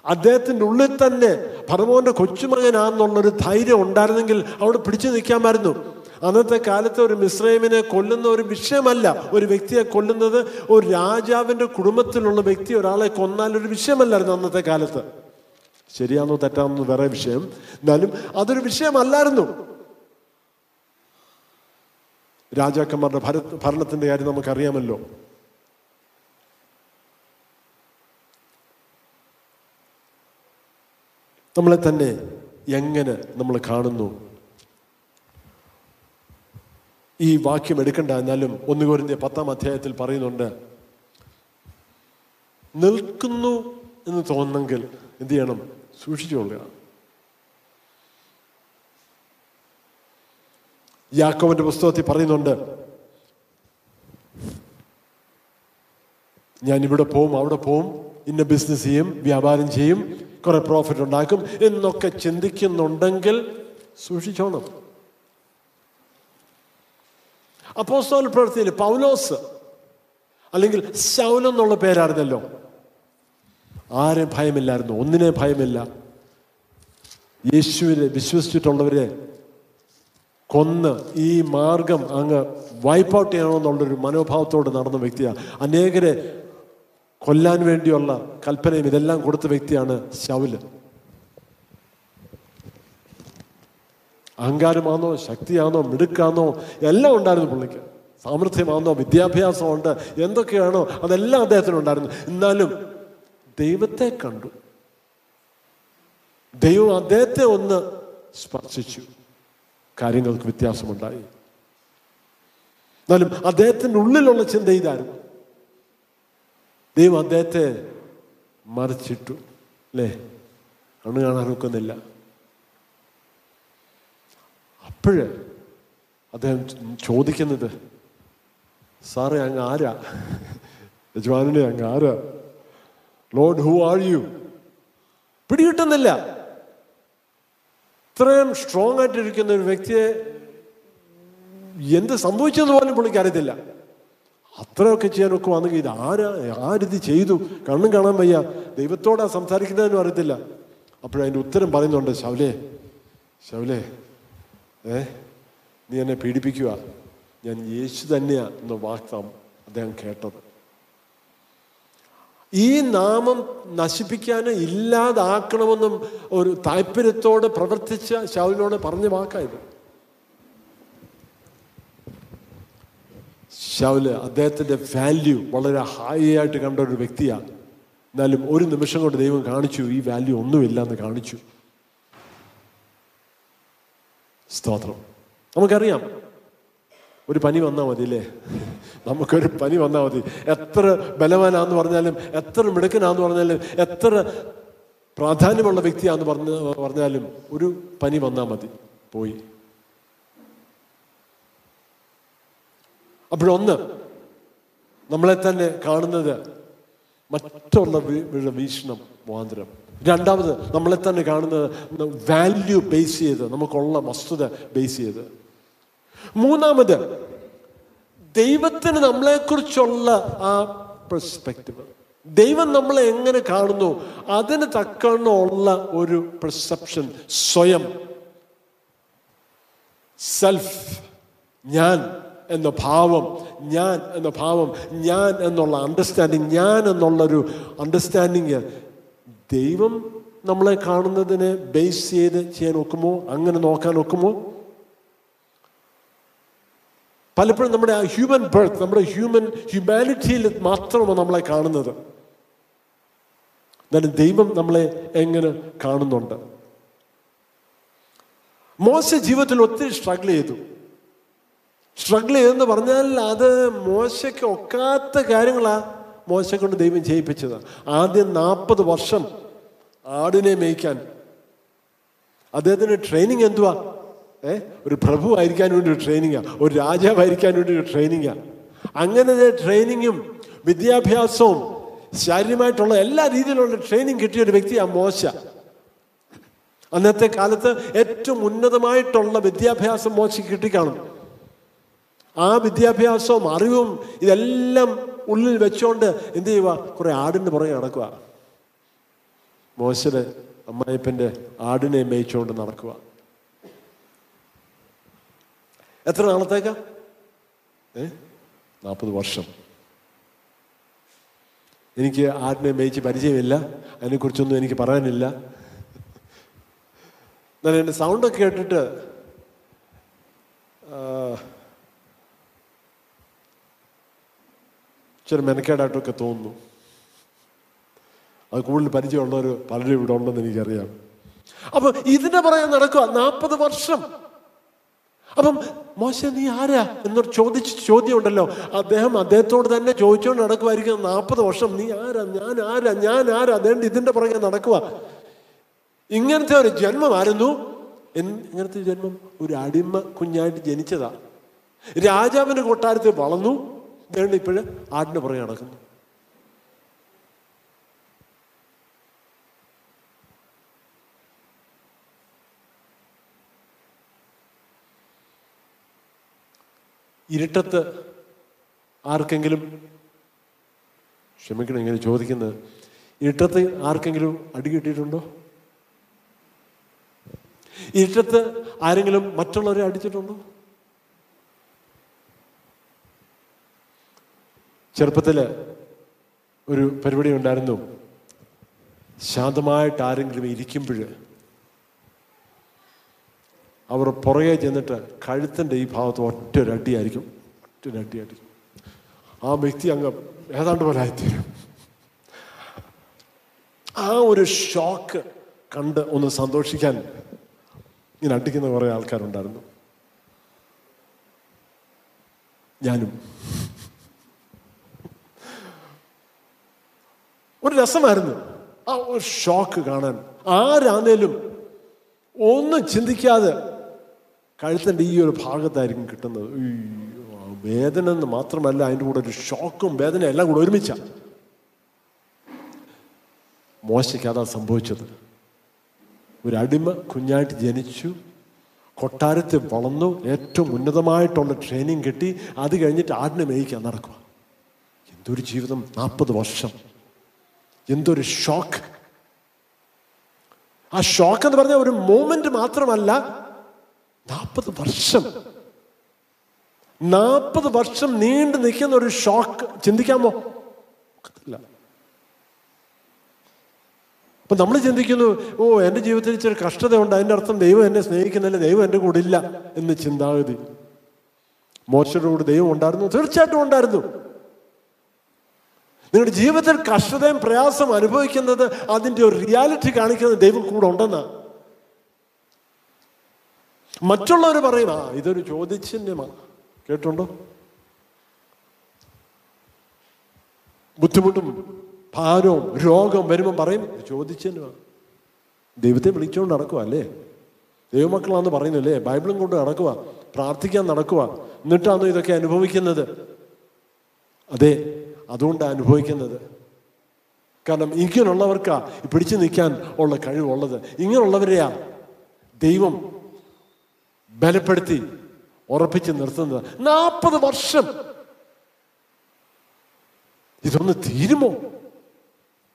അദ്ദേഹത്തിന്റെ ഉള്ളിൽ തന്നെ ഭർമോന്റെ കൊച്ചുമകനാണെന്നുള്ളൊരു ധൈര്യം ഉണ്ടായിരുന്നെങ്കിൽ അവിടെ പിടിച്ചു നിൽക്കാമായിരുന്നു. അന്നത്തെ കാലത്ത് ഒരു മിശ്രൈമിനെ കൊല്ലുന്ന ഒരു വിഷയമല്ല. ഒരു വ്യക്തിയെ കൊല്ലുന്നത് ഒരു രാജാവിന്റെ കുടുംബത്തിലുള്ള വ്യക്തി ഒരാളെ കൊന്നാൽ ഒരു വിഷയമല്ലായിരുന്നു അന്നത്തെ കാലത്ത്. ശരിയാണോ തെറ്റാണെന്ന് വേറെ വിഷയം. എന്നാലും അതൊരു വിഷയമല്ലായിരുന്നു. രാജാക്കന്മാരുടെ ഭര ഭരണത്തിന്റെ കാര്യം നമുക്കറിയാമല്ലോ. നമ്മളെ തന്നെ എങ്ങനെ നമ്മൾ കാണുന്നു? ഈ വാക്യം എടുക്കണ്ട എന്നാലും ഒന്നുകോരിന്റെ പത്താം അധ്യായത്തിൽ പറയുന്നുണ്ട് നിൽക്കുന്നു എന്ന് തോന്നുന്നെങ്കിൽ എന്ത് ചെയ്യണം? സൂക്ഷിച്ചുകൊള്ളുക യാക്കോവിന്റെ പുസ്തകത്തിൽ പറയുന്നുണ്ട് ഞാൻ ഇവിടെ പോവും അവിടെ പോവും ഇന്ന ബിസിനസ് ചെയ്യും വ്യാപാരം ചെയ്യും കുറെ പ്രോഫിറ്റ് ഉണ്ടാക്കും എന്നൊക്കെ ചിന്തിക്കുന്നുണ്ടെങ്കിൽ സൂക്ഷിച്ചോണം. അപ്പോസ്തോൽ പ്രവൃത്തിയിൽ പൗലോസ് അല്ലെങ്കിൽ ശൗലം എന്നുള്ള പേരായിരുന്നല്ലോ ആരെ ഭയമില്ലായിരുന്നു? ഒന്നിനെ ഭയമില്ല. യേശുവിനെ വിശ്വസിച്ചിട്ടുള്ളവരെ കൊന്ന് ഈ മാർഗം അങ്ങ് വൈപ്പ് ഔട്ട് ചെയ്യണമെന്നുള്ളൊരു മനോഭാവത്തോട് നടന്ന വ്യക്തിയാണ് അനേകരെ കൊല്ലാൻ വേണ്ടിയുള്ള കൽപ്പനയും ഇതെല്ലാം കൊടുത്ത വ്യക്തിയാണ് ശൗൽ. അഹങ്കാരമാണോ ശക്തിയാണോ മിടുക്കാണോ എല്ലാം ഉണ്ടായിരുന്നു പുള്ളിക്ക്. സാമർഥ്യമാണോ വിദ്യാഭ്യാസമുണ്ട് എന്തൊക്കെയാണോ അതെല്ലാം അദ്ദേഹത്തിന് ഉണ്ടായിരുന്നു. എന്നാലും ദൈവത്തെ കണ്ടു. ദൈവം അദ്ദേഹത്തെ ഒന്ന് സ്പർശിച്ചു. കാര്യങ്ങൾക്ക് വ്യത്യാസമുണ്ടായി. എന്നാലും അദ്ദേഹത്തിന്റെ ഉള്ളിലുള്ള ചിന്ത ഇതായിരുന്നു. ദൈവം അദ്ദേഹത്തെ മറിച്ചിട്ടു അല്ലേ? കണ്ണു കാണാൻ ഒക്കുന്നില്ല. അപ്പോഴ് അദ്ദേഹം ചോദിക്കുന്നത് സാറേ അങ്ങ് ആരാ? യജമാനെ അങ്ങ് ആരാ? ലോഡ് ഹു ആർ യു പിടികിട്ടുന്നില്ല. ഇത്രയും സ്ട്രോങ് ആയിട്ടിരിക്കുന്ന ഒരു വ്യക്തിയെ എന്ത് സംഭവിച്ചെന്ന് പോലും പുള്ളിക്ക് അറിയത്തില്ല. അത്രയൊക്കെ ചെയ്യാനൊക്കെ വന്നെങ്കിൽ ഇത് ആരാ? ആരിത് ചെയ്തു. കണ്ണും കാണാൻ വയ്യ. ദൈവത്തോടാ സംസാരിക്കുന്നതെന്നും അറിയത്തില്ല. അപ്പോഴതിന്റെ ഉത്തരം പറയുന്നുണ്ട് ശൗലേ ശൗലേ ഏ നീ എന്നെ പീഡിപ്പിക്കുക ഞാൻ യേശു തന്നെയാ എന്ന വാക്തം അദ്ദേഹം കേട്ടത്. ഈ നാമം നശിപ്പിക്കാനും ഇല്ലാതാക്കണമെന്നും ഒരു താല്പര്യത്തോടെ പ്രവർത്തിച്ച ശൗലിനോട് പറഞ്ഞ വാക്കായത്. ശൗൽ അദ്ദേഹത്തിന്റെ വാല്യൂ വളരെ ഹൈ ആയിട്ട് കണ്ട ഒരു വ്യക്തിയാണ്. എന്നാലും ഒരു നിമിഷം കൊണ്ട് ദൈവം കാണിച്ചു ഈ വാല്യൂ ഒന്നുമില്ല എന്ന് കാണിച്ചു. സ്തോത്രം. നമുക്കറിയാം ഒരു പനി വന്നാൽ മതി അല്ലേ നമുക്കൊരു പനി വന്നാൽ മതി. എത്ര ബലവാനാന്ന് പറഞ്ഞാലും എത്ര മിടുക്കനാന്ന് പറഞ്ഞാലും എത്ര പ്രാധാന്യമുള്ള വ്യക്തിയാന്ന് പറഞ്ഞ പറഞ്ഞാലും ഒരു പനി വന്നാൽ മതി. പോയി. അപ്പോഴൊന്ന് നമ്മളെ തന്നെ കാണുന്നത് മറ്റുള്ള വീക്ഷണം മുഖാന്തരം രണ്ടാമത് നമ്മളെ തന്നെ കാണുന്നത് വാല്യൂ ബേസ് ചെയ്ത് നമുക്കുള്ള വസ്തുത ബേസ് ചെയ്ത്. മൂന്നാമത് ദൈവത്തിന് നമ്മളെക്കുറിച്ചുള്ള ആ പെർസ്പെക്റ്റീവ് ദൈവം നമ്മളെ എങ്ങനെ കാണുന്നു? അതിന് തക്കണമുള്ള ഒരു പെർസെപ്ഷൻ സ്വയം. സെൽഫ് ഞാൻ എന്ന ഭാവം ഞാൻ എന്ന ഭാവം ഞാൻ എന്നുള്ള അണ്ടർസ്റ്റാൻഡിങ് ഞാൻ എന്നുള്ളൊരു അണ്ടർസ്റ്റാൻഡിങ് ദൈവം നമ്മളെ കാണുന്നതിനെ ബേസ് ചെയ്ത് ചെയ്യാൻ ഒക്കുമോ അങ്ങനെ നോക്കാൻ ഒക്കുമോ പലപ്പോഴും നമ്മുടെ ആ ഹ്യൂമൻ ബർത്ത് നമ്മുടെ ഹ്യൂമൻ ഹ്യൂമാനിറ്റിയിൽ മാത്രമാണ് നമ്മളെ കാണുന്നത്. എന്നാലും ദൈവം നമ്മളെ എങ്ങനെ കാണുന്നുണ്ട്? മോശ ജീവിതത്തിൽ ഒത്തിരി സ്ട്രഗിൾ ചെയ്തു. സ്ട്രഗിൾ ചെയ്തെന്ന് പറഞ്ഞാൽ അത് മോശയ്ക്ക് ഒക്കാത്ത കാര്യങ്ങളാ മോശ കൊണ്ട് ദൈവം ചെയ്യിപ്പിച്ചത്. ആദ്യം നാൽപ്പത് വർഷം ആടിനെ മേയ്ക്കാൻ. അദ്ദേഹത്തിന്റെ ട്രെയിനിങ് എന്തുവാ? ഒരു പ്രഭു ആയിരിക്കാൻ വേണ്ടി ഒരു ട്രെയിനിങ്ങാണ് ഒരു രാജാവായിരിക്കാൻ വേണ്ടി ഒരു ട്രെയിനിങ്ങാണ് അങ്ങനെ ട്രെയിനിങ്ങും വിദ്യാഭ്യാസവും ശാരീരികമായിട്ടുള്ള എല്ലാ രീതിയിലുള്ള ട്രെയിനിങ് കിട്ടിയ ഒരു വ്യക്തിയാണ് മോശ. അന്നത്തെ കാലത്ത് ഏറ്റവും ഉന്നതമായിട്ടുള്ള വിദ്യാഭ്യാസം മോശയ്ക്ക് കിട്ടിക്കാണും. ആ വിദ്യാഭ്യാസവും അറിവും ഇതെല്ലാം ഉള്ളിൽ വെച്ചോണ്ട് എന്ത് ചെയ്യുക കുറെ ആടിന് പുറകെ നടക്കുക മോശയുടെ അമ്മായിപ്പന്റെ ആടിനെ മേയിച്ചുകൊണ്ട് നടക്കുക എത്ര നാളത്തേക്കാ? ഏ? നാൽപ്പത് വർഷം. എനിക്ക് ആടിനെ മേയിച്ച് പരിചയമില്ല. അതിനെക്കുറിച്ചൊന്നും എനിക്ക് പറയാനില്ല. എന്നാലും എന്റെ സൗണ്ടൊക്കെ കേട്ടിട്ട് ഇച്ചിരി മെനക്കേടായിട്ടൊക്കെ തോന്നുന്നു. അത് കൂടുതൽ പരിചയമുള്ളവർ പലരും ഇവിടെ ഉണ്ടെന്ന് എനിക്കറിയാം. അപ്പൊ ഇതിന്റെ പറയാൻ നടക്കുക നാൽപ്പത് വർഷം. അപ്പം മോശ നീ ആരാ? എന്നൊരു ചോദിച്ച ചോദ്യം ഉണ്ടല്ലോ അദ്ദേഹം അദ്ദേഹത്തോട് തന്നെ ചോദിച്ചുകൊണ്ട് നടക്കുമായിരിക്കും നാൽപ്പത് വർഷം നീ ആരാ? ഞാൻ ആരാ? ഞാൻ ആരാ? അതേണ്ട ഇതിന്റെ പുറകെ നടക്കുക ഇങ്ങനത്തെ ഒരു ജന്മമായിരുന്നു ഇങ്ങനത്തെ ജന്മം? ഒരു അടിമ കുഞ്ഞായിട്ട് ജനിച്ചതാ. രാജാവിന്റെ കൊട്ടാരത്തിൽ വളർന്നു. വേണ്ട ഇപ്പോഴും ആടിന് പുറകെ നടക്കുന്നു. ഇരുട്ടത്ത് ആർക്കെങ്കിലും ക്ഷമിക്കണം ഇങ്ങനെ ചോദിക്കുന്നത്. ഇരുട്ടത്ത് ആർക്കെങ്കിലും അടി കിട്ടിയിട്ടുണ്ടോ? ഇരുട്ടത്ത് ആരെങ്കിലും മറ്റുള്ളവരെ അടിച്ചിട്ടുണ്ടോ? ചെറുപ്പത്തിൽ ഒരു പരിപാടി ഉണ്ടായിരുന്നു. ശാന്തമായിട്ട് ആരെങ്കിലും ഇരിക്കുമ്പോൾ അവർ പുറകെ ചെന്നിട്ട് കഴുത്തിന്റെ ഈ ഭാഗത്ത് ഒറ്റ ഒരു അടിയായിരിക്കും ഒറ്റ ഒരു അടിയായിരിക്കും ആ വ്യക്തി അങ്ങ് ഏതാണ്ട് പോലെ ആയിത്തീരും. ആ ഒരു ഷോക്ക് കണ്ട് ഒന്ന് സന്തോഷിക്കാൻ ഇങ്ങനെ അടിക്കുന്ന കുറേ ആൾക്കാരുണ്ടായിരുന്നു. ഞാനും. ഒരു രസമായിരുന്നു. ആ ഒരു ഷോക്ക് കാണാൻ. ആരാന്നേലും ഒന്നും ചിന്തിക്കാതെ കഴുത്തിന്റെ ഈ ഒരു ഭാഗത്തായിരിക്കും കിട്ടുന്നത്. വേദന എന്ന് മാത്രമല്ല അതിന്റെ കൂടെ ഒരു ഷോക്കും വേദന എല്ലാം കൂടെ ഒരുമിച്ച. മോശയ്ക്ക് അതാ സംഭവിച്ചത്. ഒരു അടിമ കുഞ്ഞായിട്ട് ജനിച്ചു കൊട്ടാരത്തിൽ വളർന്നു ഏറ്റവും ഉന്നതമായിട്ടുള്ള ട്രെയിനിങ് കിട്ടി അത് കഴിഞ്ഞിട്ട് ആടിനെ മേയിക്കാൻ നടക്കുക എന്തൊരു ജീവിതം നാൽപ്പത് വർഷം. എന്തൊരു ഷോക്ക് ആ ഷോക്ക് എന്ന് പറഞ്ഞാൽ ഒരു മൂമെന്റ് മാത്രമല്ല നാൽപ്പത് വർഷം. നാൽപ്പത് വർഷം നീണ്ടു നിൽക്കുന്ന ഒരു ഷോക്ക് ചിന്തിക്കാമോ? അപ്പൊ നമ്മൾ ചിന്തിക്കുന്നു ഓ എന്റെ ജീവിതത്തിൽ ഇച്ചിരി കഷ്ടതയുണ്ട്. അതിന്റെ അർത്ഥം ദൈവം എന്നെ സ്നേഹിക്കുന്നില്ല ദൈവം എന്റെ കൂടെ ഇല്ല എന്ന് ചിന്താഗതി. മോശയുടെ കൂടെ ദൈവം ഉണ്ടായിരുന്നു. തീർച്ചയായിട്ടും ഉണ്ടായിരുന്നു. നിങ്ങളുടെ ജീവിതത്തിൽ കഷ്ടതയും പ്രയാസം അനുഭവിക്കുന്നത് അതിന്റെ ഒരു റിയാലിറ്റി കാണിക്കുന്നത് ദൈവം കൂടെ ഉണ്ടെന്നാ മറ്റുള്ളവർ പറയും ആ ഇതൊരു ചോദ്യചിഹ്നമാണ് കേട്ടുണ്ടോ ബുദ്ധിമുട്ടും ഭാരവും രോഗവും വരുമ്പോൾ പറയും ചോദിച്ചിന്യമാ ദൈവത്തെ വിളിച്ചുകൊണ്ട് നടക്കുക അല്ലേ? ദൈവമക്കളാന്ന് പറയുന്നില്ലേ? ബൈബിളും കൊണ്ട് നടക്കുക പ്രാർത്ഥിക്കാൻ നടക്കുക എന്നിട്ടാണ് ഇതൊക്കെ അനുഭവിക്കുന്നത്? അതെ അതുകൊണ്ടാണ് അനുഭവിക്കുന്നത്. കാരണം ഇങ്ങനെയുള്ളവർക്കാ പിടിച്ചു നിൽക്കാൻ ഉള്ള കഴിവുള്ളത്. ഇങ്ങനെയുള്ളവരെയാ ദൈവം ബലപ്പെടുത്തി ഉറപ്പിച്ച് നിർത്തുന്നത്. നാൽപ്പത് വർഷം. ഇതൊന്ന് തീരുമോ?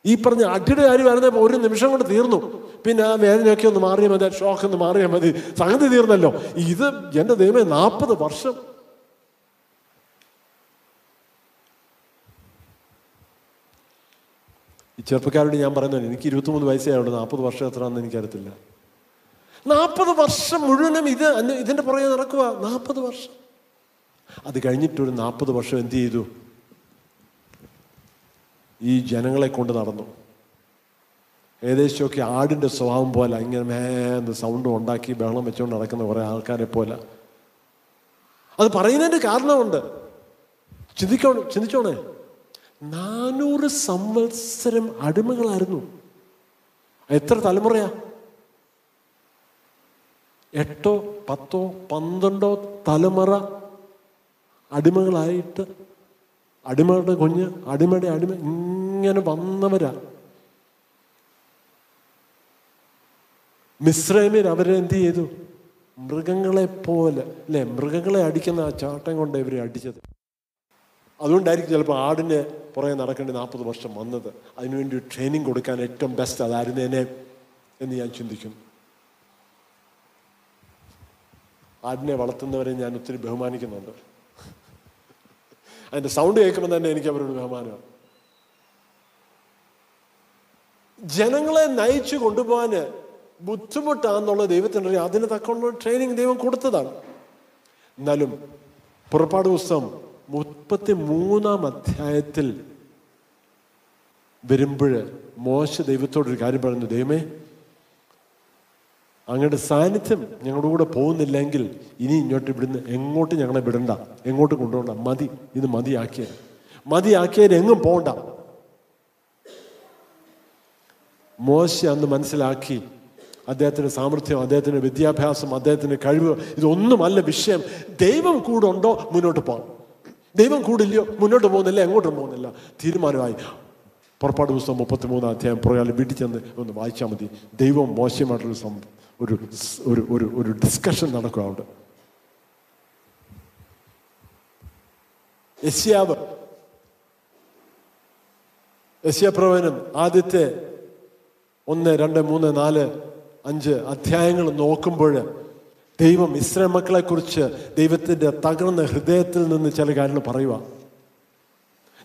ഈ പറഞ്ഞ അടിയുടെ കാര്യം വരുന്നപ്പോൾ ഒരു നിമിഷം കൊണ്ട് തീർന്നു. പിന്നെ ആ വേദനയൊക്കെ ഒന്ന് മാറിയാൽ മതി ഷോക്ക് ഒന്ന് മാറിയാൽ മതി. സംഗതി തീർന്നല്ലോ. ഇത് എന്റെ ദൈവമേ നാൽപ്പത് വർഷം. ഈ ചെറുപ്പക്കാരോട് ഞാൻ പറയുന്നത് എനിക്ക് ഇരുപത്തിമൂന്ന് വയസ്സേ ഉള്ളൂ നാൽപ്പത് വർഷം എത്രയാണെന്ന് എനിക്കറിയത്തില്ല. നാൽപ്പത് വർഷം മുഴുവനും ഇത് ഇതിന്റെ പുറകെ നടക്കുക നാൽപ്പത് വർഷം. അത് കഴിഞ്ഞിട്ടൊരു നാൽപ്പത് വർഷം എന്ത് ചെയ്തു? ഈ ജനങ്ങളെ കൊണ്ട് നടന്നു. ഏകദേശമൊക്കെ ആടിന്റെ സ്വഭാവം പോലെ ഇങ്ങനെ മേന്ന് സൗണ്ട് ഉണ്ടാക്കി ബഹളം വെച്ചുകൊണ്ട് നടക്കുന്ന കുറേ ആൾക്കാരെ പോലെ. അത് പറയുന്നതിന്റെ കാരണമുണ്ട്. ചിന്തിക്കോ ചിന്തിച്ചോണേ. നാനൂറ് സംവത്സരം അടിമകളായിരുന്നു. എത്ര തലമുറയാ? എട്ടോ പത്തോ പന്ത്രണ്ടോ തലമുറ അടിമകളായിട്ട് അടിമകളുടെ കുഞ്ഞ് അടിമയുടെ അടിമ ഇങ്ങനെ വന്നവരാ. മിശ്രമിൽ അവരെന്ത് ചെയ്തു? മൃഗങ്ങളെ പോലെ അല്ലെ? മൃഗങ്ങളെ അടിക്കുന്ന ആ ചാട്ടം കൊണ്ട് ഇവരെ അടിച്ചത്. അതുകൊണ്ടായിരിക്കും ചിലപ്പോൾ ആടിന് പുറകെ നടക്കേണ്ടി നാൽപ്പത് വർഷം വന്നത്. അതിനുവേണ്ടി ട്രെയിനിങ് കൊടുക്കാൻ ഏറ്റവും ബെസ്റ്റ് അതായിരുന്നേനെ എന്ന് ഞാൻ ചിന്തിക്കുന്നു ആടിനെ വളർത്തുന്നവരെ ഞാൻ ഒത്തിരി ബഹുമാനിക്കുന്നുണ്ട്. അതിന്റെ സൗണ്ട് കേൾക്കുമ്പോൾ തന്നെ എനിക്ക് അവരോട് ബഹുമാനമാണ്. ജനങ്ങളെ നയിച്ചു കൊണ്ടുപോകാന് ബുദ്ധിമുട്ടാന്നുള്ള ദൈവത്തിന്റെ അറിയാം അതിന് തക്കുള്ള ട്രെയിനിങ് ദൈവം കൊടുത്തതാണ്. എന്നാലും പുറപ്പാട് പുസ്തകം മുപ്പത്തി മൂന്നാം അധ്യായത്തിൽ വരുമ്പോൾ മോശ ദൈവത്തോടൊരു കാര്യം പറയുന്നു ദൈവമേ അങ്ങയുടെ സാന്നിധ്യം ഞങ്ങളുടെ കൂടെ പോകുന്നില്ലെങ്കിൽ ഇനി ഇങ്ങോട്ട് ഇവിടുന്ന് എങ്ങോട്ട് ഞങ്ങളെ വിടണ്ട. എങ്ങോട്ട് കൊണ്ടുപോകണ്ട. മതി. ഇത് മതിയാക്കിയത് മതിയാക്കിയത് എങ്ങും പോകണ്ട. മോശ അന്ന് മനസ്സിലാക്കി അദ്ദേഹത്തിന്റെ സാമർഥ്യം അദ്ദേഹത്തിന്റെ വിദ്യാഭ്യാസം അദ്ദേഹത്തിന്റെ കഴിവ് ഇതൊന്നുമല്ല വിഷയം. ദൈവം കൂടെ ഉണ്ടോ? മുന്നോട്ട് പോകാം. ദൈവം കൂടില്ലയോ മുന്നോട്ട് പോകുന്നില്ല എങ്ങോട്ടും പോകുന്നില്ല. തീരുമാനമായി. പുറപ്പാട് പുസ്തകം മുപ്പത്തിമൂന്നാം അധ്യായം പുറകാലം വീട്ടിൽ ചെന്ന് ഒന്ന് വായിച്ചാൽ മതി. ദൈവം മോശമായിട്ടുള്ള സം ഒരു ഒരു ഒരു ഒരു ഡിസ്കഷൻ നടക്കുക അവിടെ യസ്യാവ് യസ്യാപ്രവനും ആദ്യത്തെ ഒന്ന് രണ്ട് മൂന്ന് നാല് അഞ്ച് അധ്യായങ്ങൾ നോക്കുമ്പോൾ ദൈവം ഇസ്രായേൽ മക്കളെ കുറിച്ച് ദൈവത്തിന്റെ തകർന്ന ഹൃദയത്തിൽ നിന്ന് ചില കാര്യങ്ങൾ പറയുക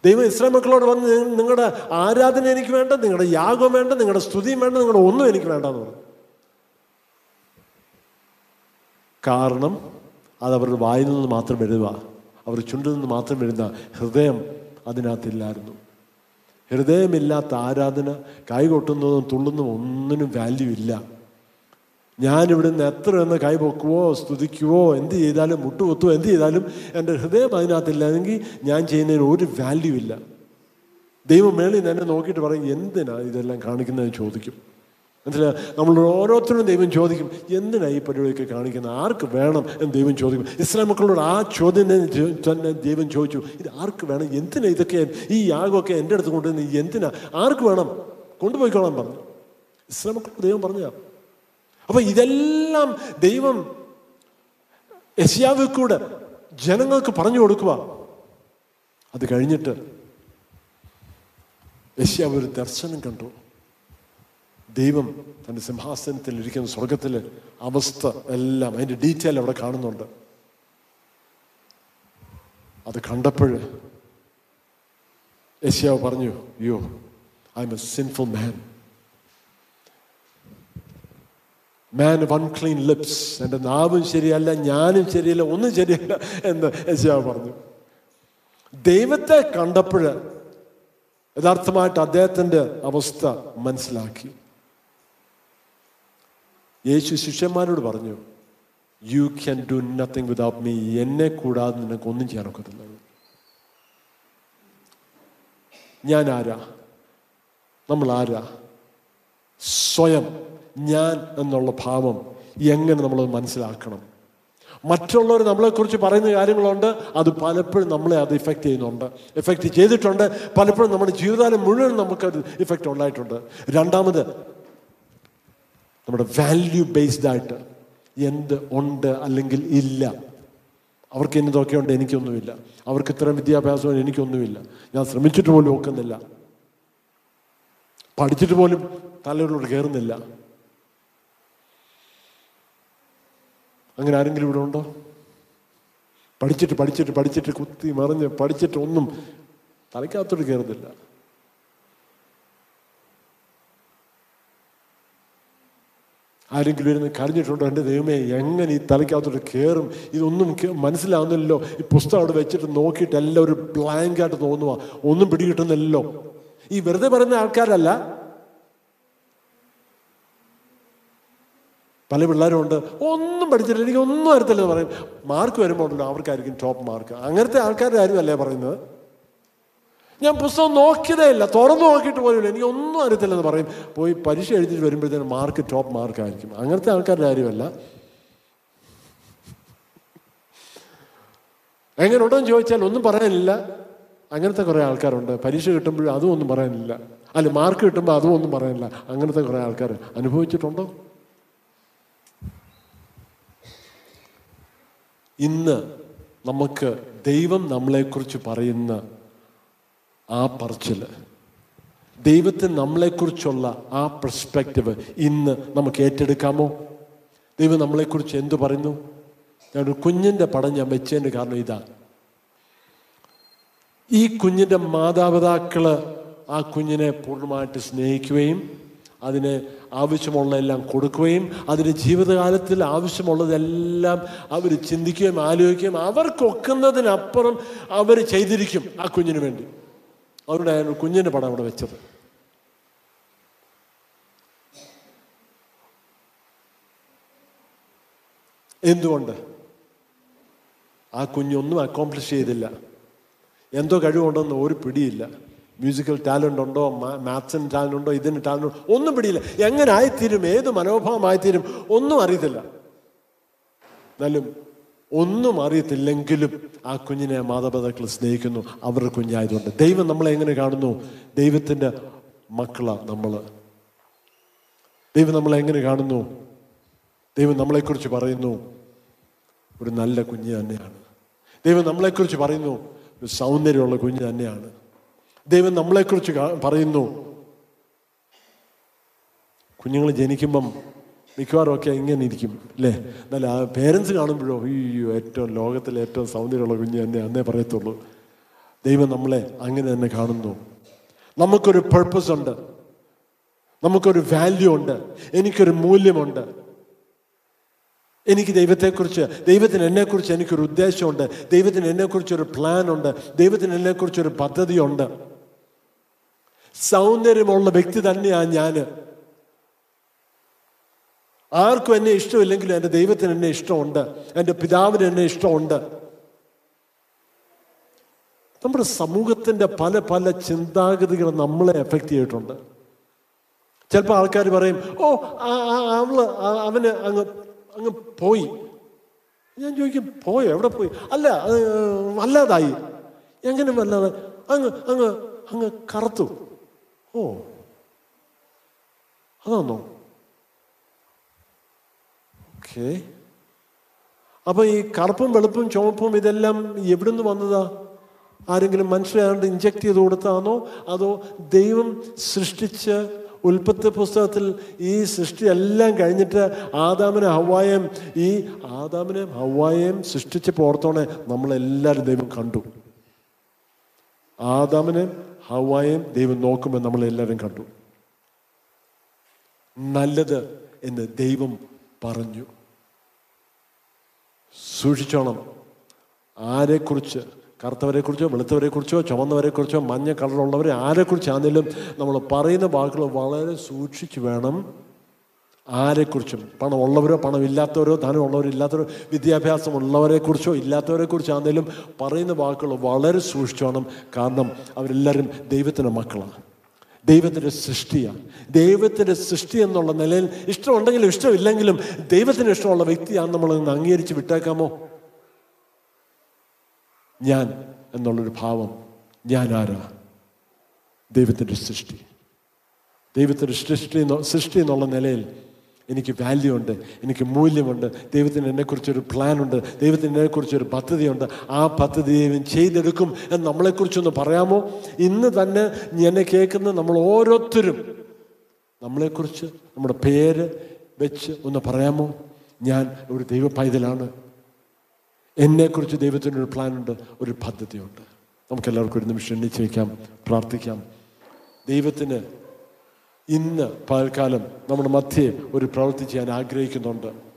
ദൈവം ഇസ്രായേൽ മക്കളോട് വന്ന് നിങ്ങളുടെ ആരാധന എനിക്ക് വേണ്ട നിങ്ങളുടെ യാഗം വേണ്ട നിങ്ങളുടെ സ്തുതിയും വേണ്ട നിങ്ങളുടെ ഒന്നും എനിക്ക് വേണ്ട എന്ന് പറഞ്ഞു. കാരണം അത് അവരുടെ വായിൽ നിന്ന് മാത്രം എഴുതുക അവർ ചുണ്ടിൽ നിന്ന് മാത്രം എഴുതുക ഹൃദയം അതിനകത്തില്ലായിരുന്നു. ഹൃദയമില്ലാത്ത ആരാധന കൈകൊട്ടുന്നതും തുള്ളുന്നതും ഒന്നിനും വാല്യൂ ഇല്ല. ഞാൻ നിന്ന് എത്ര എന്ന് കൈ പൊക്കുവോ സ്തുതിക്കുവോ എന്ത് ചെയ്താലും മുട്ടുകൊത്തുവോ എന്ത് ചെയ്താലും എന്റെ ഹൃദയം അതിനകത്തില്ലെങ്കിൽ ഞാൻ ചെയ്യുന്നതിന് ഒരു വാല്യൂ ഇല്ല. ദൈവം മേളിൽ നിന്ന് എന്നെ നോക്കിയിട്ട് പറയും എന്തിനാണ് ഇതെല്ലാം കാണിക്കുന്നതെന്ന് ചോദിക്കും. മനസ്സിലാ നമ്മൾ ഓരോരുത്തരും ദൈവം ചോദിക്കും എന്തിനാണ് ഈ പരിപാടിയൊക്കെ കാണിക്കുന്നത്? ആർക്ക് വേണം? എന്ന് ദൈവം ചോദിക്കും. ഇസ്ലാം മക്കളോട് ആ ചോദ്യം തന്നെ ദൈവം ചോദിച്ചു ഇത് ആർക്ക് വേണം? എന്തിനാ ഇതൊക്കെ ഈ യാഗമൊക്കെ എന്റെ അടുത്ത് കൊണ്ടുവന്ന് എന്തിനാ? ആർക്ക് വേണം? കൊണ്ടുപോയിക്കോളാൻ പറഞ്ഞു. ഇസ്ലാം മക്കളോട് ദൈവം പറഞ്ഞു അപ്പോൾ ഇതെല്ലാം ദൈവം യശിയാവിൽ കൂടെ ജനങ്ങൾക്ക് പറഞ്ഞു കൊടുക്കുക അത് കഴിഞ്ഞിട്ട് യശ്യാവ് ഒരു ദർശനം കണ്ടു. ദൈവം തന്റെ സിംഹാസനത്തിൽ ഇരിക്കുന്ന സ്വർഗത്തിലെ അവസ്ഥ എല്ലാം അതിന്റെ ഡീറ്റെയിൽ അവിടെ കാണുന്നുണ്ട്. അത് കണ്ടപ്പോൾ യശ്യാവ് പറഞ്ഞു woe I am a sinful man man unclean lips എന്റെ നാവും ശരിയല്ല ഞാനും ശരിയല്ല ഒന്നും ശരിയല്ല എന്ന് യശ്യാവ് പറഞ്ഞു. ദൈവത്തെ കണ്ടപ്പോൾ യഥാർത്ഥമായിട്ട് അദ്ദേഹത്തിന്റെ അവസ്ഥ മനസ്സിലാക്കി. യേശു ശിഷ്യന്മാരോട് പറഞ്ഞു you can do nothing without me എന്നെ കൂടാതെ നിനക്ക് ഒന്നും ചെയ്യാൻ ഒക്കത്തില്ല. ഞാൻ ആരാ? നമ്മൾ ആരാ? സ്വയം ഞാൻ എന്നുള്ള ഭാവം എങ്ങനെ നമ്മൾ മനസ്സിലാക്കണം? മറ്റുള്ളവർ നമ്മളെക്കുറിച്ച് പറയുന്ന കാര്യങ്ങളുണ്ട് അത് പലപ്പോഴും നമ്മളെ അത് ഇഫക്റ്റ് ചെയ്യുന്നുണ്ട്. ഇഫക്റ്റ് ചെയ്തിട്ടുണ്ട് പലപ്പോഴും നമ്മുടെ ജീവിതകാലം മുഴുവൻ നമുക്കത് ഇഫക്റ്റ് ഉണ്ടായിട്ടുണ്ട്. രണ്ടാമത് നമ്മുടെ വാല്യൂ ബേസ്ഡ് ആയിട്ട് എന്ത് ഉണ്ട് അല്ലെങ്കിൽ ഇല്ല. അവർക്ക് എന്നതൊക്കെ ഉണ്ട് എനിക്കൊന്നുമില്ല. അവർക്ക് ഇത്രയും വിദ്യാഭ്യാസവും എനിക്കൊന്നുമില്ല. ഞാൻ ശ്രമിച്ചിട്ട് പോലും ഒക്കുന്നില്ല. പഠിച്ചിട്ട് പോലും തലയിലോട്ട് കയറുന്നില്ല. അങ്ങനെ ആരെങ്കിലും ഇവിടെ ഉണ്ടോ? പഠിച്ചിട്ട് പഠിച്ചിട്ട് പഠിച്ചിട്ട് കുത്തി മറിഞ്ഞ് പഠിച്ചിട്ട് ഒന്നും തലയ്ക്കകത്തോട്ട് കയറുന്നില്ല. ആരെങ്കിലും ഇരുന്ന് കരഞ്ഞിട്ടുണ്ടോ? എന്റെ ദൈവമേ എങ്ങനെ ഈ തലയ്ക്കകത്തോട്ട് കയറും? ഇതൊന്നും മനസ്സിലാവുന്നില്ലല്ലോ. ഈ പുസ്തകം അവിടെ വെച്ചിട്ട് നോക്കിയിട്ട് എല്ലാം ഒരു ബ്ലാങ്കായിട്ട് തോന്നുക ഒന്നും പിടികിട്ടുന്നില്ലല്ലോ. ഈ വെറുതെ പറയുന്ന ആൾക്കാരല്ല. പല പിള്ളേരും ഉണ്ട് ഒന്നും പഠിച്ചിട്ടില്ല. എനിക്ക് ഒന്നും അറിയത്തില്ലെന്ന് പറയും. മാർക്ക് വരുമ്പോഴല്ലോ അവർക്കായിരിക്കും ടോപ്പ് മാർക്ക് അങ്ങനത്തെ ആൾക്കാരുടെ കാര്യമല്ലേ പറയുന്നത്? ഞാൻ പുസ്തകം നോക്കിയതേ ഇല്ല തുറന്നു നോക്കിയിട്ട് പോലും. എനിക്ക് ഒന്നും അറിയത്തില്ലെന്ന് പറയും. പോയി പരീക്ഷ എഴുതിയിട്ട് വരുമ്പോഴത്തേനും മാർക്ക് ടോപ്പ് മാർക്കായിരിക്കും അങ്ങനത്തെ ആൾക്കാരുടെ കാര്യമല്ല. എങ്ങനെ ഉണ്ടെന്ന് ചോദിച്ചാൽ ഒന്നും പറയാനില്ല. അങ്ങനത്തെ കുറേ ആൾക്കാരുണ്ട്. പരീക്ഷ കിട്ടുമ്പോഴും അതും ഒന്നും പറയാനില്ല. അല്ല മാർക്ക് കിട്ടുമ്പോൾ അതും ഒന്നും പറയാനില്ല. അങ്ങനത്തെ കുറേ ആൾക്കാർ അനുഭവിച്ചിട്ടുണ്ടോ? ഇന്ന് നമുക്ക് ദൈവം നമ്മളെക്കുറിച്ച് പറയുന്ന ആ പറച്ചിൽ ദൈവത്തിന് നമ്മളെക്കുറിച്ചുള്ള ആ പെർസ്പെക്റ്റീവ് ഇന്ന് നമുക്ക് ഏറ്റെടുക്കാമോ? ദൈവം നമ്മളെക്കുറിച്ച് എന്തു പറയുന്നു? ഞാനൊരു കുഞ്ഞിന്റെ പടം ഞാൻ വെച്ചതിന്റെ കാരണം ഇതാ. ഈ കുഞ്ഞിന്റെ മാതാപിതാക്കൾ ആ കുഞ്ഞിനെ പൂർണമായിട്ട് സ്നേഹിക്കുകയും അതിന് ആവശ്യമുള്ളതെല്ലാം കൊടുക്കുകയും അതിന് ജീവിതകാലത്തിൽ ആവശ്യമുള്ളതെല്ലാം അവർ ചിന്തിക്കുകയും ആലോചിക്കുകയും അവർക്കൊക്കുന്നതിനപ്പുറം അവർ ചെയ്തിരിക്കും ആ കുഞ്ഞിന് വേണ്ടി. അവരുടെ ഒരു കുഞ്ഞിന്റെ പടം അവിടെ വെച്ചത്. എന്തുകൊണ്ട്? ആ കുഞ്ഞൊന്നും അക്കോംപ്ലിഷ് ചെയ്തില്ല. എന്തോ കഴിവുണ്ടെന്ന് ഒരു പിടിയില്ല. മ്യൂസിക്കൽ ടാലന്റ് ഉണ്ടോ? മാത്സിന് ടാലന്റ് ഉണ്ടോ? ഇതിന് ടാലന്റ് ഉണ്ടോ? ഒന്നും പിടിയില്ല. എങ്ങനെ ആയിത്തീരും? ഏത് മനോഭാവമായിത്തീരും? ഒന്നും അറിയത്തില്ല. എന്നാലും ഒന്നും അറിയത്തില്ലെങ്കിലും ആ കുഞ്ഞിനെ മാതാപിതാക്കൾ സ്നേഹിക്കുന്നു. അവരുടെ കുഞ്ഞായതുകൊണ്ട്. ദൈവം നമ്മളെ എങ്ങനെ കാണുന്നു? ദൈവത്തിന്റെ മക്കളാണ് നമ്മൾ. ദൈവം നമ്മളെ എങ്ങനെ കാണുന്നു? ദൈവം നമ്മളെക്കുറിച്ച് പറയുന്നു. ഒരു നല്ല കുഞ്ഞ് തന്നെയാണ്. ദൈവം നമ്മളെക്കുറിച്ച് പറയുന്നു. ഒരു സൗന്ദര്യമുള്ള കുഞ്ഞ് തന്നെയാണ്. ദൈവം നമ്മളെക്കുറിച്ച് പറയുന്നു. കുഞ്ഞുങ്ങൾ ജനിക്കുമ്പം മിക്കവാറും ഒക്കെ ഇങ്ങനെ ഇരിക്കും അല്ലേ എന്നാൽ ആ പേരൻസ് കാണുമ്പോഴോ അയ്യോ ഏറ്റവും ലോകത്തിലെ ഏറ്റവും സൗന്ദര്യമുള്ള കുഞ്ഞ് തന്നെ അന്നേ പറയത്തുള്ളൂ. ദൈവം നമ്മളെ അങ്ങനെ തന്നെ കാണുന്നു. നമുക്കൊരു പർപ്പസ് ഉണ്ട്. നമുക്കൊരു വാല്യൂ ഉണ്ട്. എനിക്കൊരു മൂല്യമുണ്ട്. എനിക്ക് ദൈവത്തെക്കുറിച്ച് ദൈവത്തിന് എന്നെക്കുറിച്ച് എനിക്കൊരു ഉദ്ദേശമുണ്ട്. ദൈവത്തിന് എന്നെക്കുറിച്ചൊരു പ്ലാൻ ഉണ്ട് ദൈവത്തിന് എന്നെക്കുറിച്ചൊരു പദ്ധതിയുണ്ട്. സൗന്ദര്യമുള്ള വ്യക്തി തന്നെയാണ് ഞാൻ ആർക്കും എന്നെ ഇഷ്ടമില്ലെങ്കിലും എന്റെ ദൈവത്തിന് എന്നെ ഇഷ്ടമുണ്ട്. എന്റെ പിതാവിന് എന്നെ ഇഷ്ടമുണ്ട്. നമ്മുടെ സമൂഹത്തിന്റെ പല പല ചിന്താഗതികൾ നമ്മളെ എഫക്റ്റ് ചെയ്തിട്ടുണ്ട്. ചിലപ്പോൾ ആൾക്കാർ പറയും ഓ അവൾ അവന് അങ്ങ് അങ്ങ് പോയി. ഞാൻ ചോദിക്കും പോയോ? എവിടെ പോയി? അല്ല വല്ലാതായി. എങ്ങനെ വല്ലാതെ അങ്ങ് അങ്ങ് അങ്ങ് കറുത്തു. ഓ അതാണോ ഓക്കെ. അപ്പൊ ഈ കറുപ്പും വെളുപ്പും ചുവപ്പും ഇതെല്ലാം എവിടുന്ന് വന്നതാ? ആരെങ്കിലും മനുഷ്യരാണ്ട് ഇഞ്ചക്ട് ചെയ്ത് കൊടുത്താണോ അതോ ദൈവം സൃഷ്ടിച്ച് ഉൽപ്പത്തി പുസ്തകത്തിൽ ഈ സൃഷ്ടി എല്ലാം കഴിഞ്ഞിട്ട് ആദാമിനെ ഹവായം ഈ ആദാമിനെ ഹവായം സൃഷ്ടിച്ച് പോർത്തോണെ നമ്മളെല്ലാവരും ദൈവം കണ്ടു. ആദാമിനെ ഹവായം ദൈവം നോക്കുമ്പോൾ നമ്മളെല്ലാവരും കണ്ടു. നല്ലത് എന്ന് ദൈവം പറഞ്ഞു. സൂക്ഷിച്ചോണം. ആരെക്കുറിച്ച് കറുത്തവരെക്കുറിച്ചോ വെളുത്തവരെക്കുറിച്ചോ ചുവന്നവരെക്കുറിച്ചോ മഞ്ഞ കളറുള്ളവരെ ആരെക്കുറിച്ചാണെങ്കിലും നമ്മൾ പറയുന്ന വാക്കുകൾ വളരെ സൂക്ഷിച്ച് വേണം. ആരെക്കുറിച്ചും പണമുള്ളവരോ പണമില്ലാത്തവരോ പണം ഇല്ലാത്തവരോ വിദ്യാഭ്യാസം ഉള്ളവരെക്കുറിച്ചോ ഇല്ലാത്തവരെക്കുറിച്ചാണെങ്കിലും പറയുന്ന വാക്കുകൾ വളരെ സൂക്ഷിച്ചു വേണം. കാരണം അവരെല്ലാവരും ദൈവത്തിന്റെ മക്കളാണ്. ദൈവത്തിന്റെ സൃഷ്ടിയാണ്. ദൈവത്തിന്റെ സൃഷ്ടി എന്നുള്ള നിലയിൽ ഇഷ്ടമുണ്ടെങ്കിലും ഇഷ്ടമില്ലെങ്കിലും ദൈവത്തിന് ഇഷ്ടമുള്ള വ്യക്തിയാണ് നമ്മൾ ഇന്ന് അംഗീകരിച്ച് വിട്ടേക്കാമോ? ഞാൻ എന്നുള്ളൊരു ഭാവം ഞാൻ ആരാ? ദൈവത്തിന്റെ സൃഷ്ടി. ദൈവത്തിന്റെ സൃഷ്ടി സൃഷ്ടി എന്നുള്ള നിലയിൽ എനിക്ക് വാല്യൂ ഉണ്ട് എനിക്ക് മൂല്യമുണ്ട്. ദൈവത്തിന് എന്നെക്കുറിച്ചൊരു പ്ലാനുണ്ട് ദൈവത്തിന് എന്നെക്കുറിച്ചൊരു പദ്ധതിയുണ്ട്. ആ പദ്ധതി ദൈവം ചെയ്തെടുക്കും എന്ന് നമ്മളെക്കുറിച്ചൊന്ന് പറയാമോ? ഇന്ന് തന്നെ എന്നെ കേൾക്കുന്ന നമ്മൾ ഓരോരുത്തരും നമ്മളെക്കുറിച്ച് നമ്മുടെ പേര് വെച്ച് ഒന്ന് പറയാമോ? ഞാൻ ഒരു ദൈവ പൈതലാണ് എന്നെക്കുറിച്ച് ദൈവത്തിനൊരു പ്ലാനുണ്ട് ഒരു പദ്ധതിയുണ്ട്. നമുക്കെല്ലാവർക്കും ഒരു നിമിഷം എണ്ണിച്ച് വയ്ക്കാം പ്രാർത്ഥിക്കാം. ദൈവത്തിന് ഇന്ന് പകൽക്കാലം നമ്മുടെ മധ്യേ ഒരു പ്രവൃത്തി ചെയ്യാൻ ആഗ്രഹിക്കുന്നുണ്ട്.